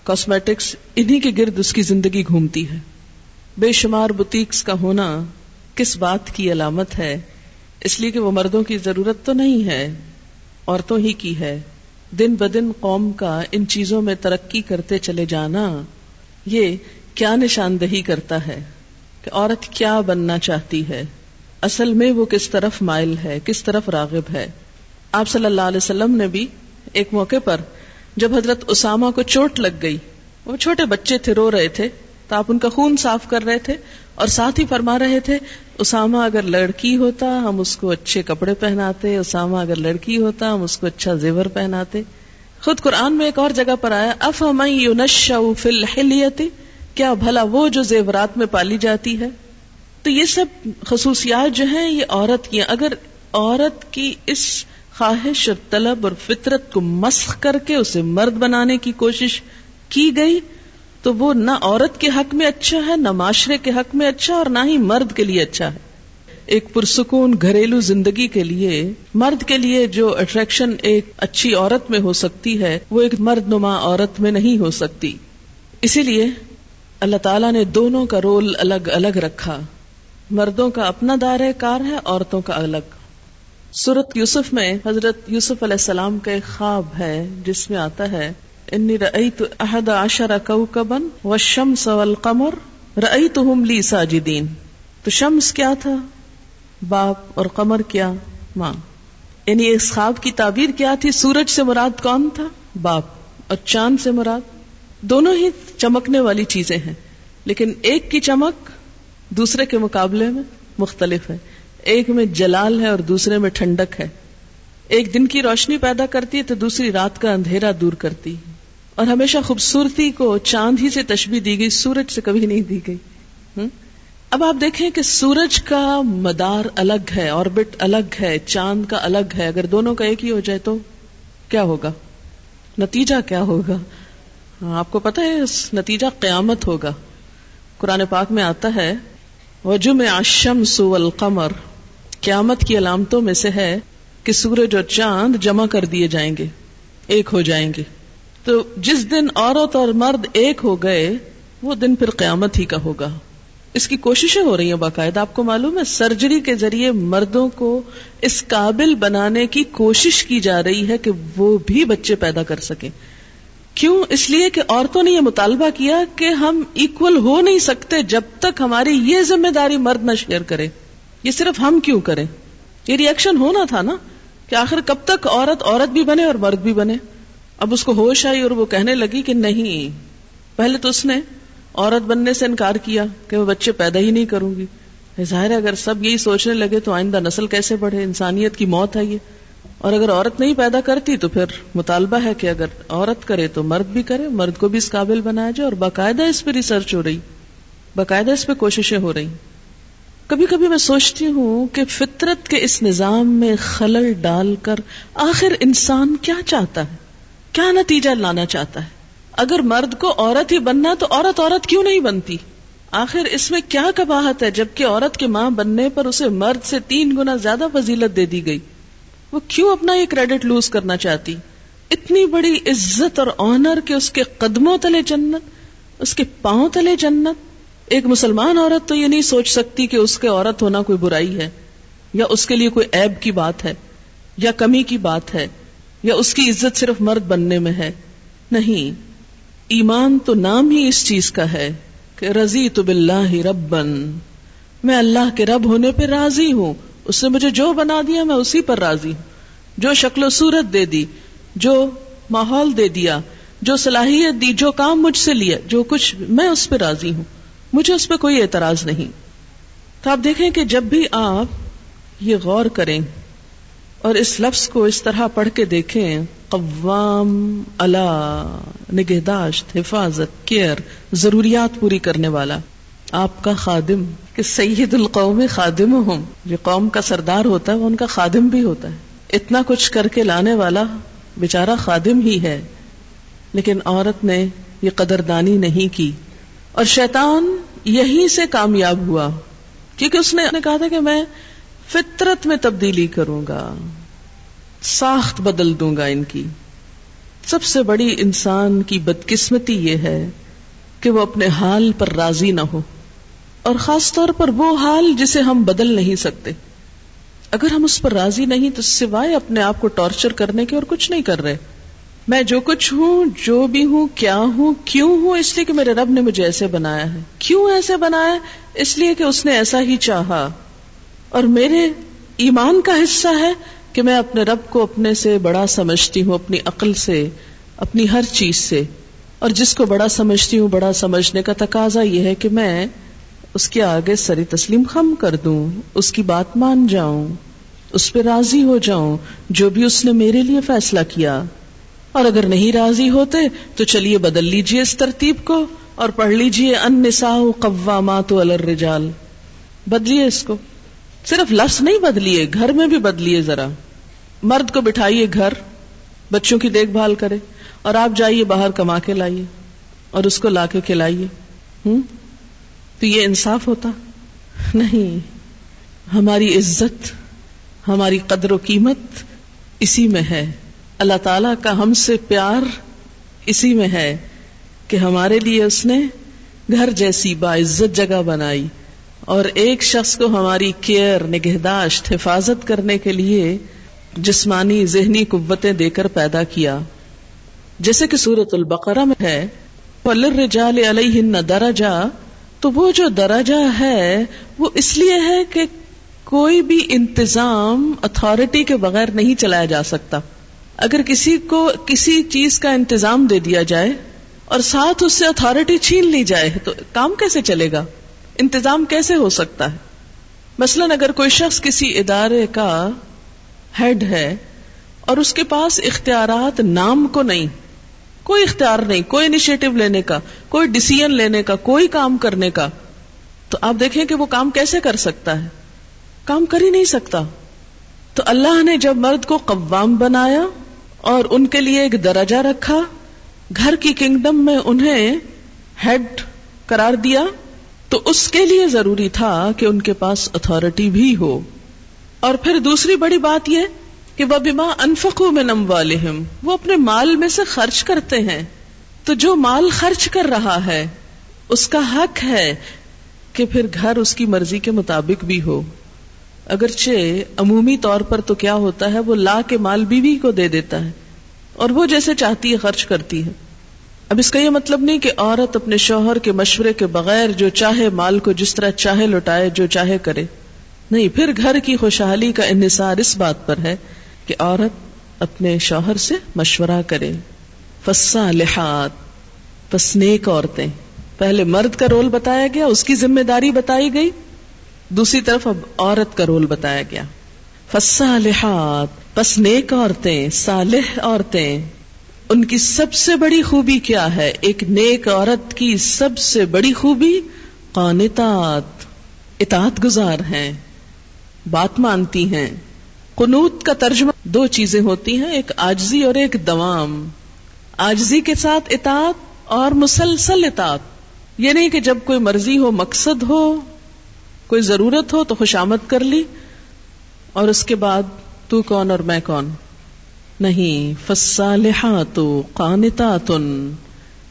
کاسمیٹکس انہی کے گرد اس کی زندگی گھومتی ہے۔ بے شمار بتیکس کا ہونا کس بات کی علامت ہے؟ اس لیے کہ وہ مردوں کی ضرورت تو نہیں ہے، عورتوں ہی کی ہے۔ دن بدن قوم کا ان چیزوں میں ترقی کرتے چلے جانا، یہ کیا نشاندہی کرتا ہے کہ عورت کیا بننا چاہتی ہے؟ اصل میں وہ کس طرف مائل ہے، کس طرف راغب ہے؟ آپ صلی اللہ علیہ وسلم نے بھی ایک موقع پر جب حضرت اسامہ کو چوٹ لگ گئی، وہ چھوٹے بچے تھے، رو رہے تھے تو آپ ان کا خون صاف کر رہے تھے اور ساتھ ہی فرما رہے تھے، اسامہ اگر لڑکی ہوتا، ہم اس کو اچھے کپڑے پہناتے۔ اسامہ اگر لڑکی ہوتا، ہم اس کو اچھا زیور پہناتے۔ خود قرآن میں ایک اور جگہ پر آیا اف کیا بھلا وہ جو زیورات میں پالی جاتی ہے؟ تو یہ سب خصوصیات جو ہیں، یہ عورت کی اگر عورت کی اس خواہش اور طلب اور فطرت کو مسخ کر کے اسے مرد بنانے کی کوشش کی گئی تو وہ نہ عورت کے حق میں اچھا ہے، نہ معاشرے کے حق میں اچھا اور نہ ہی مرد کے لیے اچھا ہے۔ ایک پرسکون گھریلو زندگی کے لیے، مرد کے لیے جو اٹریکشن ایک اچھی عورت میں ہو سکتی ہے، وہ ایک مرد نما عورت میں نہیں ہو سکتی۔ اسی لیے اللہ تعالیٰ نے دونوں کا رول الگ الگ رکھا۔ مردوں کا اپنا دار کار ہے، عورتوں کا الگ۔ سورت یوسف میں حضرت یوسف علیہ السلام کا ایک خواب ہے، جس میں آتا ہے انی رأیت احد عشر کوکبن والشمس والقمر رأیتهم لی ساجدین تو شمس کیا تھا؟ باپ اور قمر کیا؟ ماں. یعنی اس خواب کی تعبیر کیا تھی؟ سورج سے مراد کون تھا؟ باپ. اور چاند سے مراد؟ دونوں ہی چمکنے والی چیزیں ہیں. لیکن ایک کی چمک دوسرے کے مقابلے میں مختلف ہے. ایک میں جلال ہے اور دوسرے میں ٹھنڈک ہے. ایک دن کی روشنی پیدا کرتی ہے تو دوسری رات کا اندھیرا دور کرتی اور ہمیشہ خوبصورتی کو چاند ہی سے تشبیح دی گئی، سورج سے کبھی نہیں دی گئی۔ اب آپ دیکھیں کہ سورج کا مدار الگ ہے آربٹ الگ ہے، چاند کا الگ ہے۔ اگر دونوں کا ایک ہی ہو جائے تو کیا ہوگا؟ نتیجہ کیا ہوگا؟ ہاں، آپ کو پتا ہے نتیجہ قیامت ہوگا۔ قرآن پاک میں آتا ہے وجم آشم سو القمر قیامت کی علامتوں میں سے ہے کہ سورج اور چاند جمع کر دیے جائیں گے، ایک ہو جائیں گے۔ تو جس دن عورت اور مرد ایک ہو گئے، وہ دن پھر قیامت ہی کا ہوگا۔ اس کی کوششیں ہو رہی ہیں باقاعدہ، آپ کو معلوم ہے، سرجری کے ذریعے مردوں کو اس قابل بنانے کی کوشش کی جا رہی ہے کہ وہ بھی بچے پیدا کر سکیں۔ کیوں؟ اس لیے کہ عورتوں نے یہ مطالبہ کیا کہ ہم ایکول ہو نہیں سکتے جب تک ہماری یہ ذمہ داری مرد نہ شیئر کرے۔ یہ صرف ہم کیوں کریں؟ یہ ریئیکشن ہونا تھا نا کہ آخر کب تک عورت عورت بھی بنے اور مرد بھی بنے۔ اب اس کو ہوش آئی اور وہ کہنے لگی کہ نہیں، پہلے تو اس نے عورت بننے سے انکار کیا کہ میں بچے پیدا ہی نہیں کروں گی۔ ظاہر ہے، اگر سب یہی سوچنے لگے تو آئندہ نسل کیسے بڑھے؟ انسانیت کی موت ہے۔ یہ اور اگر عورت نہیں پیدا کرتی تو پھر مطالبہ ہے کہ اگر عورت کرے تو مرد بھی کرے، مرد کو بھی اس قابل بنایا جائے اور باقاعدہ اس پہ ریسرچ ہو رہی، باقاعدہ اس پہ کوششیں ہو رہی۔ کبھی کبھی میں سوچتی ہوں کہ فطرت کے اس نظام میں خلل ڈال کر آخر انسان کیا چاہتا ہے؟ کیا نتیجہ لانا چاہتا ہے؟ اگر مرد کو عورت ہی بننا تو عورت عورت کیوں نہیں بنتی؟ آخر اس میں کیا کباہت ہے جبکہ عورت کے ماں بننے پر اسے مرد سے تین گنا زیادہ فضیلت دے دی گئی۔ وہ کیوں اپنا یہ کریڈٹ لوز کرنا چاہتی؟ اتنی بڑی عزت اور آنر کہ اس کے قدموں تلے جنت، اس کے پاؤں تلے جنت۔ ایک مسلمان عورت تو یہ نہیں سوچ سکتی کہ اس کے عورت ہونا کوئی برائی ہے، یا اس کے لیے کوئی عیب کی بات ہے، یا کمی کی بات ہے۔ یا اس کی عزت صرف مرد بننے میں ہے؟ نہیں. ایمان تو نام ہی اس چیز کا ہے کہ رضی تو بلّہ ربن. میں اللہ کے رب ہونے پہ راضی ہوں. اس نے مجھے جو بنا دیا میں اسی پر راضی ہوں. جو شکل و صورت دے دی، جو ماحول دے دیا، جو صلاحیت دی، جو کام مجھ سے لیا جو کچھ میں اس پہ راضی ہوں. مجھے اس پہ کوئی اعتراض نہیں۔ تو آپ دیکھیں کہ جب بھی آپ یہ غور کریں اور اس لفظ کو اس طرح پڑھ کے دیکھیں۔ قوام اللہ نگہداشت، حفاظت، کیئر، ضروریات پوری کرنے والا۔ آپ کا خادم، کہ سید القوم خادم ہوں جو قوم کا سردار ہوتا ہے، وہ ان کا خادم بھی ہوتا ہے۔ اتنا کچھ کر کے لانے والا بےچارا خادم ہی ہے۔ لیکن عورت نے یہ قدردانی نہیں کی۔ اور شیطان یہی سے کامیاب ہوا۔ کیونکہ اس نے کہا تھا کہ میں فطرت میں تبدیلی کروں گا، ساخت بدل دوں گا ان کی۔ سب سے بڑی انسان کی بدقسمتی یہ ہے کہ وہ اپنے حال پر راضی نہ ہو، اور خاص طور پر وہ حال جسے ہم بدل نہیں سکتے۔ اگر ہم اس پر راضی نہیں تو سوائے اپنے آپ کو ٹارچر کرنے کے اور کچھ نہیں کر رہے۔ میں جو کچھ ہوں، جو بھی ہوں، کیا ہوں، کیوں ہوں، اس لیے کہ میرے رب نے مجھے ایسے بنایا ہے۔ کیوں ایسے بنایا؟ اس لیے کہ اس نے ایسا ہی چاہا۔ اور میرے ایمان کا حصہ ہے کہ میں اپنے رب کو اپنے سے بڑا سمجھتی ہوں، اپنی عقل سے، اپنی ہر چیز سے۔ اور جس کو بڑا سمجھتی ہوں، بڑا سمجھنے کا تقاضا یہ ہے کہ میں اس کے آگے سری تسلیم خم کر دوں، اس کی بات مان جاؤں، اس پہ راضی ہو جاؤں، جو بھی اس نے میرے لیے فیصلہ کیا۔ اور اگر نہیں راضی ہوتے، تو چلیے بدل لیجیے اس ترتیب کو اور پڑھ لیجیے ان نسا قوامات الرجال۔ بدلیے اس کو۔ صرف لفظ نہیں بدلیے، گھر میں بھی بدلیے ذرا۔ مرد کو بٹھائیے گھر، بچوں کی دیکھ بھال کرے، اور آپ جائیے باہر کما کے لائیے، اور اس کو لا کے کھلائیے۔ ہوں؟ تو یہ انصاف ہوتا؟ نہیں، ہماری عزت، ہماری قدر و قیمت اسی میں ہے۔ اللہ تعالی کا ہم سے پیار اسی میں ہے کہ ہمارے لیے اس نے گھر جیسی باعزت جگہ بنائی۔ اور ایک شخص کو ہماری کیئر، نگہداشت، حفاظت کرنے کے لیے جسمانی، ذہنی قوتیں دے کر پیدا کیا۔ جیسے کہ سورت البقرہ میں ہے پلر رجال علیہ درجہ تو وہ جو درجہ ہے، وہ اس لیے ہے کہ کوئی بھی انتظام اتارٹی کے بغیر نہیں چلایا جا سکتا۔ اگر کسی کو کسی چیز کا انتظام دے دیا جائے اور ساتھ اس سے اتارٹی چھین لی جائے، تو کام کیسے چلے گا؟ انتظام کیسے ہو سکتا ہے؟ مثلا اگر کوئی شخص کسی ادارے کا ہیڈ ہے اور اس کے پاس اختیارات نام کو نہیں، کوئی اختیار نہیں، کوئی انیشیٹو لینے کا، کوئی ڈسیزن لینے کا، کوئی کام کرنے کا، تو آپ دیکھیں کہ وہ کام کیسے کر سکتا ہے؟ کام کر ہی نہیں سکتا۔ تو اللہ نے جب مرد کو قوام بنایا اور ان کے لیے ایک درجہ رکھا، گھر کی کنگڈم میں انہیں ہیڈ قرار دیا تو اس کے لیے ضروری تھا کہ ان کے پاس اتارٹی بھی ہو۔ اور پھر دوسری بڑی بات یہ کہ وہ بیما انفقو میں نم والے وہ اپنے مال میں سے خرچ کرتے ہیں۔ تو جو مال خرچ کر رہا ہے، اس کا حق ہے کہ پھر گھر اس کی مرضی کے مطابق بھی ہو۔ اگرچہ عمومی طور پر تو کیا ہوتا ہے، وہ لا کے مال بیوی کو دے دیتا ہے، اور وہ جیسے چاہتی ہے خرچ کرتی ہے۔ اب اس کا یہ مطلب نہیں کہ عورت اپنے شوہر کے مشورے کے بغیر جو چاہے مال کو جس طرح چاہے لٹائے، جو چاہے کرے۔ نہیں، پھر گھر کی خوشحالی کا انحصار اس بات پر ہے کہ عورت اپنے شوہر سے مشورہ کرے۔ فسا لحاظ پس نیک عورتیں۔ پہلے مرد کا رول بتایا گیا، اس کی ذمہ داری بتائی گئی۔ دوسری طرف اب عورت کا رول بتایا گیا۔ فسا لحاظ پس نیک عورتیں، صالح عورتیں۔ ان کی سب سے بڑی خوبی کیا ہے؟ ایک نیک عورت کی سب سے بڑی خوبی قانتات اطاعت۔ گزار ہیں، بات مانتی ہیں۔ قنوت کا ترجمہ دو چیزیں ہوتی ہیں، ایک آجزی اور ایک دوام۔ آجزی کے ساتھ اطاعت اور مسلسل اطاعت۔ یہ نہیں کہ جب کوئی مرضی ہو، مقصد ہو، کوئی ضرورت ہو تو خوشامد کر لی۔ اور اس کے بعد تو کون اور میں کون؟ نہیں۔ فصالحات قانتاتن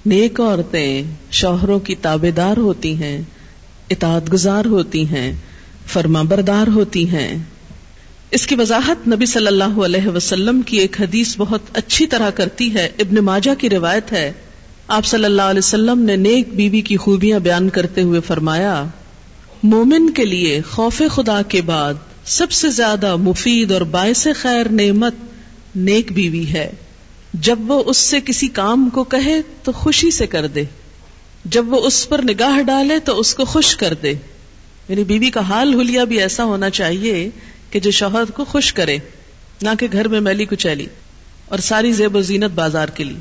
نیک عورتیں شوہروں کی تابے دار ہوتی ہیں، اطاعت گزار ہوتی ہیں، فرما بردار ہوتی ہیں۔ اس کی وضاحت نبی صلی اللہ علیہ وسلم کی ایک حدیث بہت اچھی طرح کرتی ہے۔ ابن ماجہ کی روایت ہے۔ آپ صلی اللہ علیہ وسلم نے نیک بیوی کی خوبیاں بیان کرتے ہوئے فرمایا، مومن کے لیے خوف خدا کے بعد سب سے زیادہ مفید اور باعث خیر نعمت نیک بیوی ہے۔ جب وہ اس سے کسی کام کو کہے تو خوشی سے کر دے۔ جب وہ اس پر نگاہ ڈالے تو اس کو خوش کر دے۔ یعنی بیوی کا حال ہولیا بھی ایسا ہونا چاہیے کہ جو شوہر کو خوش کرے، نہ کہ گھر میں میلی کچیلی اور ساری زیب و زینت بازار کے لیے۔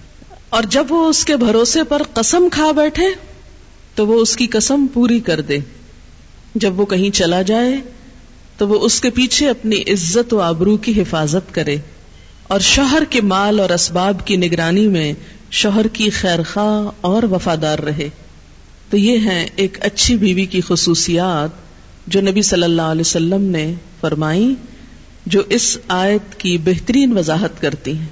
اور جب وہ اس کے بھروسے پر قسم کھا بیٹھے تو وہ اس کی قسم پوری کر دے۔ جب وہ کہیں چلا جائے تو وہ اس کے پیچھے اپنی عزت و آبرو کی حفاظت کرے۔ اور شوہر کے مال اور اسباب کی نگرانی میں شوہر کی خیر خواہ اور وفادار رہے۔ تو یہ ہیں ایک اچھی بیوی کی خصوصیات جو نبی صلی اللہ علیہ وسلم نے فرمائی، جو اس آیت کی بہترین وضاحت کرتی ہیں۔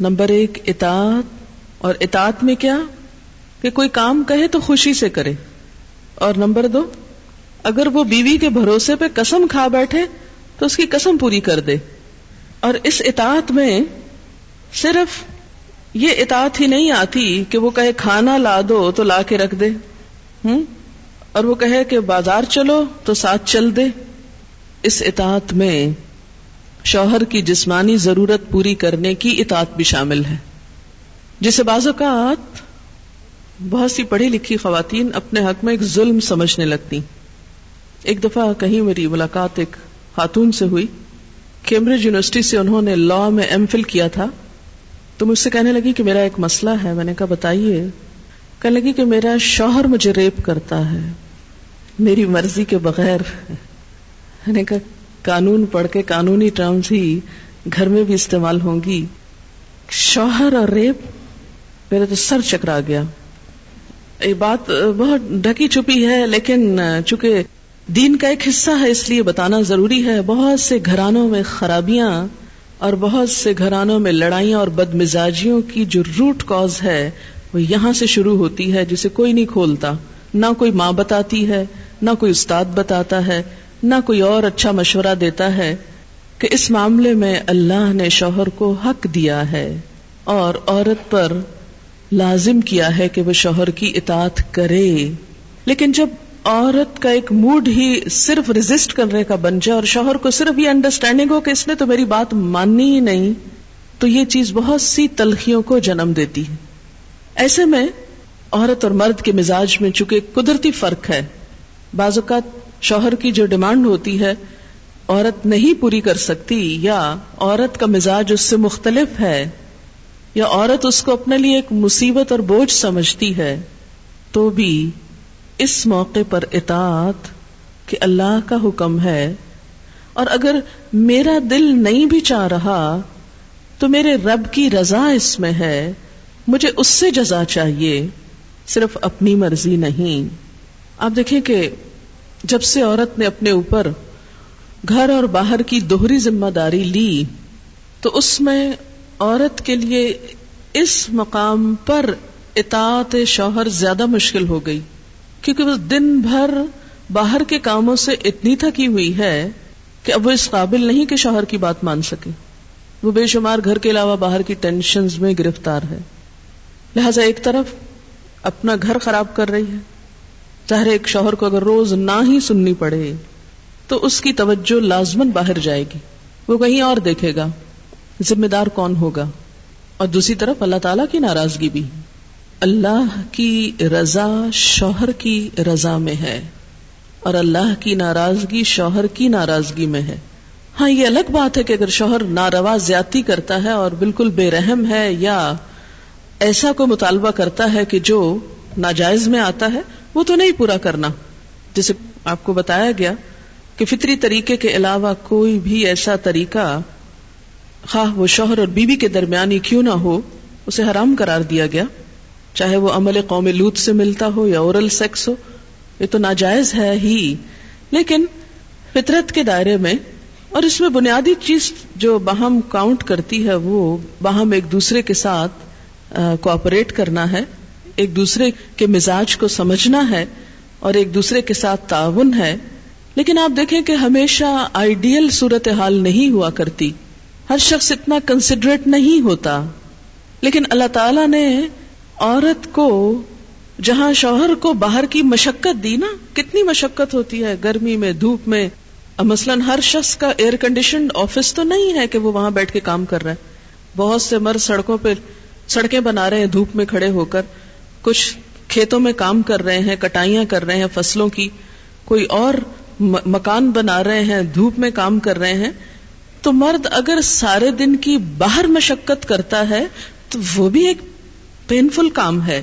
نمبر ایک، اطاعت۔ اور اطاعت میں کیا؟ کہ کوئی کام کہے تو خوشی سے کرے۔ اور نمبر دو، اگر وہ بیوی کے بھروسے پہ قسم کھا بیٹھے تو اس کی قسم پوری کر دے۔ اور اس اطاعت میں صرف یہ اطاعت ہی نہیں آتی کہ وہ کہے کھانا لا دو تو لا کے رکھ دے، ہوں؟ اور وہ کہے کہ بازار چلو تو ساتھ چل دے۔ اس اطاعت میں شوہر کی جسمانی ضرورت پوری کرنے کی اطاعت بھی شامل ہے۔ جسے بعض اوقات بہت سی پڑھی لکھی خواتین اپنے حق میں ایک ظلم سمجھنے لگتی۔ ایک دفعہ کہیں میری ملاقات ایک خاتون سے ہوئی۔ کیمبرج یونیورسٹی سے انہوں نے لا میں ایم فل کیا تھا، تو مجھ سے کہنے لگی کہ میرا ایک مسئلہ ہے۔ میں نے کہا، بتائیے۔ کہنے لگی کہ میرا شوہر مجھے ریپ کرتا ہے، میری مرضی کے بغیر۔ میں نے کہا، قانون پڑھ کے قانونی ٹرمز ہی گھر میں بھی استعمال ہوں گی۔ شوہر اور ریپ میرا تو سر چکرا گیا۔ یہ بات بہت ڈھکی چھپی ہے، لیکن چونکہ دین کا ایک حصہ ہے، اس لیے بتانا ضروری ہے، بہت سے گھرانوں میں خرابیاں اور بہت سے گھرانوں میں لڑائیاں اور بد مزاجیوں کی جو روٹ کاز ہے، وہ یہاں سے شروع ہوتی ہے، جسے کوئی نہیں کھولتا۔ نہ کوئی ماں بتاتی ہے، نہ کوئی استاد بتاتا ہے، نہ کوئی اور اچھا مشورہ دیتا ہے کہ اس معاملے میں اللہ نے شوہر کو حق دیا ہے اور عورت پر لازم کیا ہے کہ وہ شوہر کی اطاعت کرے۔ لیکن جب عورت کا ایک موڈ ہی صرف ریزسٹ کرنے کا بن جائے اور شوہر کو صرف یہ انڈرسٹینڈنگ ہو کہ اس نے تو میری بات ماننی ہی نہیں، تو یہ چیز بہت سی تلخیوں کو جنم دیتی ہے۔ ایسے میں عورت اور مرد کے مزاج میں چونکہ قدرتی فرق ہے، بعض اوقات شوہر کی جو ڈیمانڈ ہوتی ہے، عورت نہیں پوری کر سکتی یا عورت کا مزاج اس سے مختلف ہے، یا عورت اس کو اپنے لیے ایک مصیبت اور بوجھ سمجھتی ہے، تو بھی اس موقع پر اطاعت کہ اللہ کا حکم ہے اور اگر میرا دل نہیں بھی چاہ رہا تو میرے رب کی رضا اس میں ہے، مجھے اس سے جزا چاہیے، صرف اپنی مرضی نہیں۔ آپ دیکھیں کہ جب سے عورت نے اپنے اوپر گھر اور باہر کی دوہری ذمہ داری لی، تو اس میں عورت کے لیے اس مقام پر اطاعت شوہر زیادہ مشکل ہو گئی۔ کیونکہ وہ دن بھر باہر کے کاموں سے اتنی تھکی ہوئی ہے کہ اب وہ اس قابل نہیں کہ شوہر کی بات مان سکے۔ وہ بے شمار گھر کے علاوہ باہر کی ٹینشنز میں گرفتار ہے۔ لہذا ایک طرف اپنا گھر خراب کر رہی ہے۔ چاہے ایک شوہر کو اگر روز نہ ہی سننی پڑے تو اس کی توجہ لازمن باہر جائے گی۔ وہ کہیں اور دیکھے گا۔ ذمہ دار کون ہوگا؟ اور دوسری طرف اللہ تعالی کی ناراضگی بھی۔ اللہ کی رضا شوہر کی رضا میں ہے اور اللہ کی ناراضگی شوہر کی ناراضگی میں ہے۔ ہاں یہ الگ بات ہے کہ اگر شوہر ناروا زیادتی کرتا ہے اور بالکل بے رحم ہے یا ایسا کوئی مطالبہ کرتا ہے کہ جو ناجائز میں آتا ہے، وہ تو نہیں پورا کرنا۔ جیسے آپ کو بتایا گیا کہ فطری طریقے کے علاوہ کوئی بھی ایسا طریقہ، خواہ وہ شوہر اور بیوی کے درمیان ہی کیوں نہ ہو، اسے حرام قرار دیا گیا۔ چاہے وہ عمل قوم لوت سے ملتا ہو یا اورل سیکس ہو، یہ تو ناجائز ہے ہی۔ لیکن فطرت کے دائرے میں اور اس میں بنیادی چیز جو باہم کاؤنٹ کرتی ہے وہ باہم ایک دوسرے کے ساتھ کوآپریٹ کرنا ہے، ایک دوسرے کے مزاج کو سمجھنا ہے اور ایک دوسرے کے ساتھ تعاون ہے۔ لیکن آپ دیکھیں کہ ہمیشہ آئیڈیل صورت حال نہیں ہوا کرتی۔ ہر شخص اتنا کنسیڈریٹ نہیں ہوتا۔ لیکن اللہ تعالی نے عورت کو جہاں شوہر کو باہر کی مشقت دی نا، کتنی مشقت ہوتی ہے، گرمی میں، دھوپ میں۔ مثلاً ہر شخص کا ایئر کنڈیشنڈ آفس تو نہیں ہے کہ وہ وہاں بیٹھ کے کام کر رہا ہے۔ بہت سے مرد سڑکوں پہ سڑکیں بنا رہے ہیں، دھوپ میں کھڑے ہو کر۔ کچھ کھیتوں میں کام کر رہے ہیں، کٹائیاں کر رہے ہیں فصلوں کی۔ کوئی اور مکان بنا رہے ہیں، دھوپ میں کام کر رہے ہیں۔ تو مرد اگر سارے دن کی باہر مشقت کرتا ہے، تو وہ بھی ایک پینفل کام ہے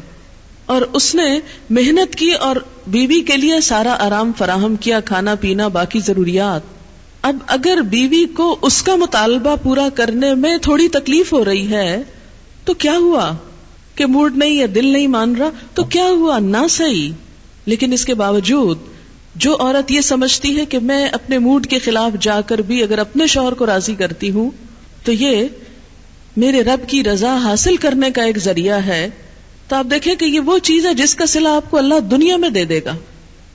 اور اس نے محنت کی اور بیوی کے لیے سارا آرام فراہم کیا کھانا پینا باقی ضروریات اب اگر بیوی کو اس کا مطالبہ پورا کرنے میں تھوڑی تکلیف ہو رہی ہے تو کیا ہوا کہ موڈ نہیں یا دل نہیں مان رہا تو کیا ہوا نہ صحیح لیکن اس کے باوجود جو عورت یہ سمجھتی ہے کہ میں اپنے موڈ کے خلاف جا کر بھی اگر اپنے شوہر کو راضی کرتی ہوں تو یہ میرے رب کی رضا حاصل کرنے کا ایک ذریعہ ہے، تو آپ دیکھیں کہ یہ وہ چیز ہے جس کا سلا آپ کو اللہ دنیا میں دے دے گا۔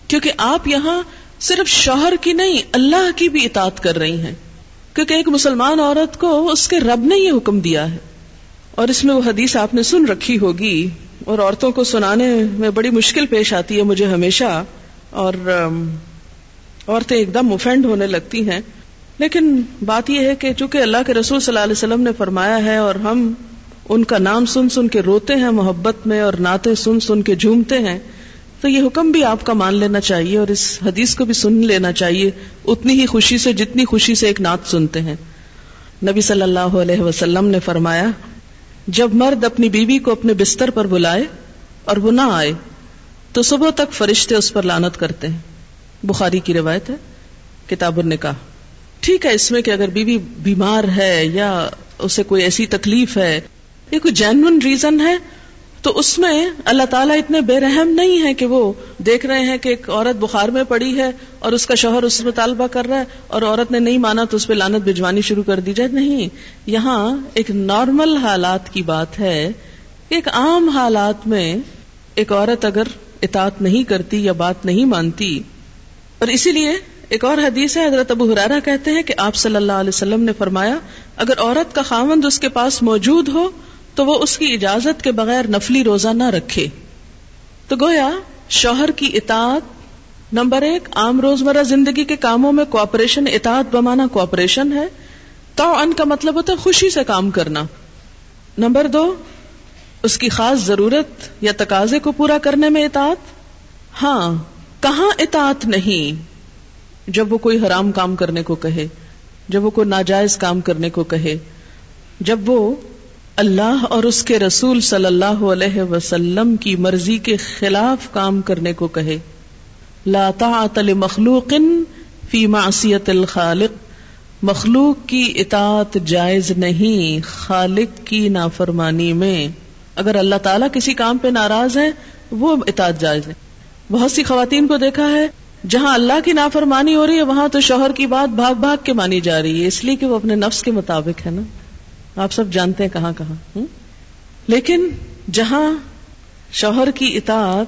کیونکہ آپ یہاں صرف شوہر کی نہیں، اللہ کی بھی اطاعت کر رہی ہیں۔ کیونکہ ایک مسلمان عورت کو اس کے رب نے یہ حکم دیا ہے۔ اور اس میں وہ حدیث آپ نے سن رکھی ہوگی، اور عورتوں کو سنانے میں بڑی مشکل پیش آتی ہے مجھے ہمیشہ۔ اور عورتیں ایک دم افینڈ ہونے لگتی ہیں۔ لیکن بات یہ ہے کہ چونکہ اللہ کے رسول صلی اللہ علیہ وسلم نے فرمایا ہے اور ہم ان کا نام سن سن کے روتے ہیں، محبت میں اور نعتیں سن سن کے جھومتے ہیں، تو یہ حکم بھی آپ کا مان لینا چاہیے اور اس حدیث کو بھی سن لینا چاہیے، اتنی ہی خوشی سے، جتنی خوشی سے ایک نعت سنتے ہیں۔ نبی صلی اللہ علیہ وسلم نے فرمایا، جب مرد اپنی بیوی کو اپنے بستر پر بلائے اور وہ نہ آئے، تو صبح تک فرشتے اس پر لانت کرتے ہیں۔ بخاری کی روایت ہے، کتاب نے کہا ٹھیک ہے، اس میں کہ اگر بیوی بیمار ہے یا اسے کوئی ایسی تکلیف ہے، یہ کوئی جینون ریزن ہے، تو اس میں اللہ تعالیٰ اتنے بے رحم نہیں ہے کہ وہ دیکھ رہے ہیں کہ ایک عورت بخار میں پڑی ہے اور اس کا شوہر اس مطالبہ کر رہا ہے اور عورت نے نہیں مانا تو اس پہ لانت بھجوانی شروع کر دی جائے۔ نہیں، یہاں ایک نارمل حالات کی بات ہے۔ ایک عام حالات میں ایک عورت اگر اطاعت نہیں کرتی یا بات نہیں مانتی، اور اسی لیے ایک اور حدیث ہے، حضرت ابو حرارہ کہتے ہیں کہ آپ صلی اللہ علیہ وسلم نے فرمایا، اگر عورت کا خامند اس کے پاس موجود ہو، تو وہ اس کی اجازت کے بغیر نفلی روزہ نہ رکھے۔ تو گویا، شوہر کی اطاعت، نمبر ایک، عام روزمرہ زندگی کے کاموں میں کوآپریشن، اطاعت بمانا کوآپریشن ہے۔ تو ان کا مطلب ہوتا ہے خوشی سے کام کرنا۔ نمبر دو، اس کی خاص ضرورت یا تقاضے کو پورا کرنے میں اطاعت۔ ہاں کہاں اطاعت نہیں؟ جب وہ کوئی حرام کام کرنے کو کہے، جب وہ کوئی ناجائز کام کرنے کو کہے، جب وہ اللہ اور اس کے رسول صلی اللہ علیہ وسلم کی مرضی کے خلاف کام کرنے کو کہے، لا طاعت لمخلوق فی معصیت الخالق، مخلوق کی اطاعت جائز نہیں، خالق کی نافرمانی میں۔ اگر اللہ تعالیٰ کسی کام پہ ناراض ہے، وہ اطاعت جائز ہے۔ بہت سی خواتین کو دیکھا ہے جہاں اللہ کی نافرمانی ہو رہی ہے، وہاں تو شوہر کی بات بھاگ بھاگ کے مانی جا رہی ہے، اس لیے کہ وہ اپنے نفس کے مطابق ہے نا۔ آپ سب جانتے ہیں کہاں کہاں لیکن جہاں شوہر کی اطاعت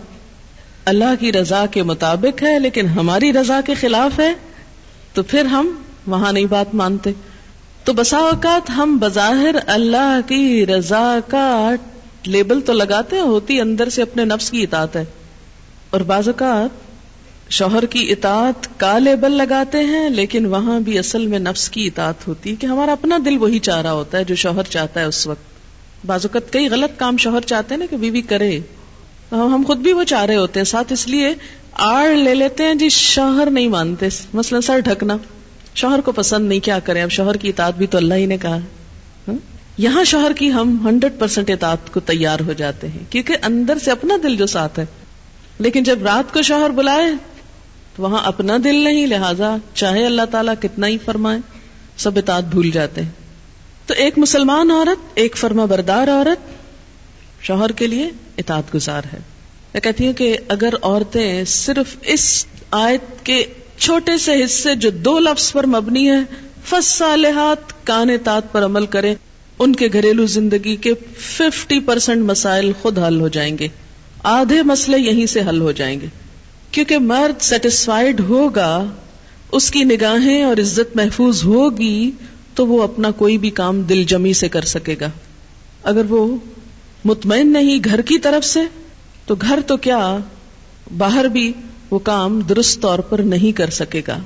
اللہ کی رضا کے مطابق ہے، لیکن ہماری رضا کے خلاف ہے، تو پھر ہم وہاں نہیں بات مانتے۔ تو بسا اوقات ہم بظاہر اللہ کی رضا کا لیبل تو لگاتے ہوتی اندر سے اپنے نفس کی اطاعت ہے۔ اور بعض اوقات شوہر کی اطاعت کا لیبل لگاتے ہیں، لیکن وہاں بھی اصل میں نفس کی اطاعت ہوتی ہے کہ ہمارا اپنا دل وہی چاہ رہا ہوتا ہے جو شوہر چاہتا ہے اس وقت۔ بعض اوقات کئی غلط کام شوہر چاہتے ہیں نا کہ بیوی کرے۔ ہم خود بھی وہ چاہ رہے ہوتے ہیں، ساتھ اس لیے آڑ لے لیتے ہیں جی شوہر نہیں مانتے۔ مثلا سر ڈھکنا۔ شوہر کو پسند نہیں، کیا کریں؟ اب شوہر کی اطاعت بھی تو اللہ ہی نے کہا۔ یہاں شوہر کی ہم ہنڈریڈ پرسینٹ اطاعت کو تیار ہو جاتے ہیں، کیونکہ اندر سے اپنا دل جو ساتھ ہے۔ لیکن جب رات کو شوہر بلائے تو وہاں اپنا دل نہیں، لہذا چاہے اللہ تعالیٰ کتنا ہی فرمائے، سب اطاعت بھول جاتے ہیں۔ تو ایک مسلمان عورت، ایک فرما بردار عورت شوہر کے لیے اطاعت گزار ہے۔ میں کہتی ہوں کہ اگر عورتیں صرف اس آیت کے چھوٹے سے حصے جو دو لفظ پر مبنی ہے فس صالحات کان اطاعت پر عمل کریں، ان کے گھریلو زندگی کے ففٹی پرسینٹ مسائل خود حل ہو جائیں گے۔ آدھے مسئلے یہیں سے حل ہو جائیں گے۔ کیونکہ مرد سیٹسفائڈ ہوگا، اس کی نگاہیں اور عزت محفوظ ہوگی، تو وہ اپنا کوئی بھی کام دل جمی سے کر سکے گا۔ اگر وہ مطمئن نہیں گھر کی طرف سے، تو گھر تو کیا، باہر بھی وہ کام درست طور پر نہیں کر سکے گا۔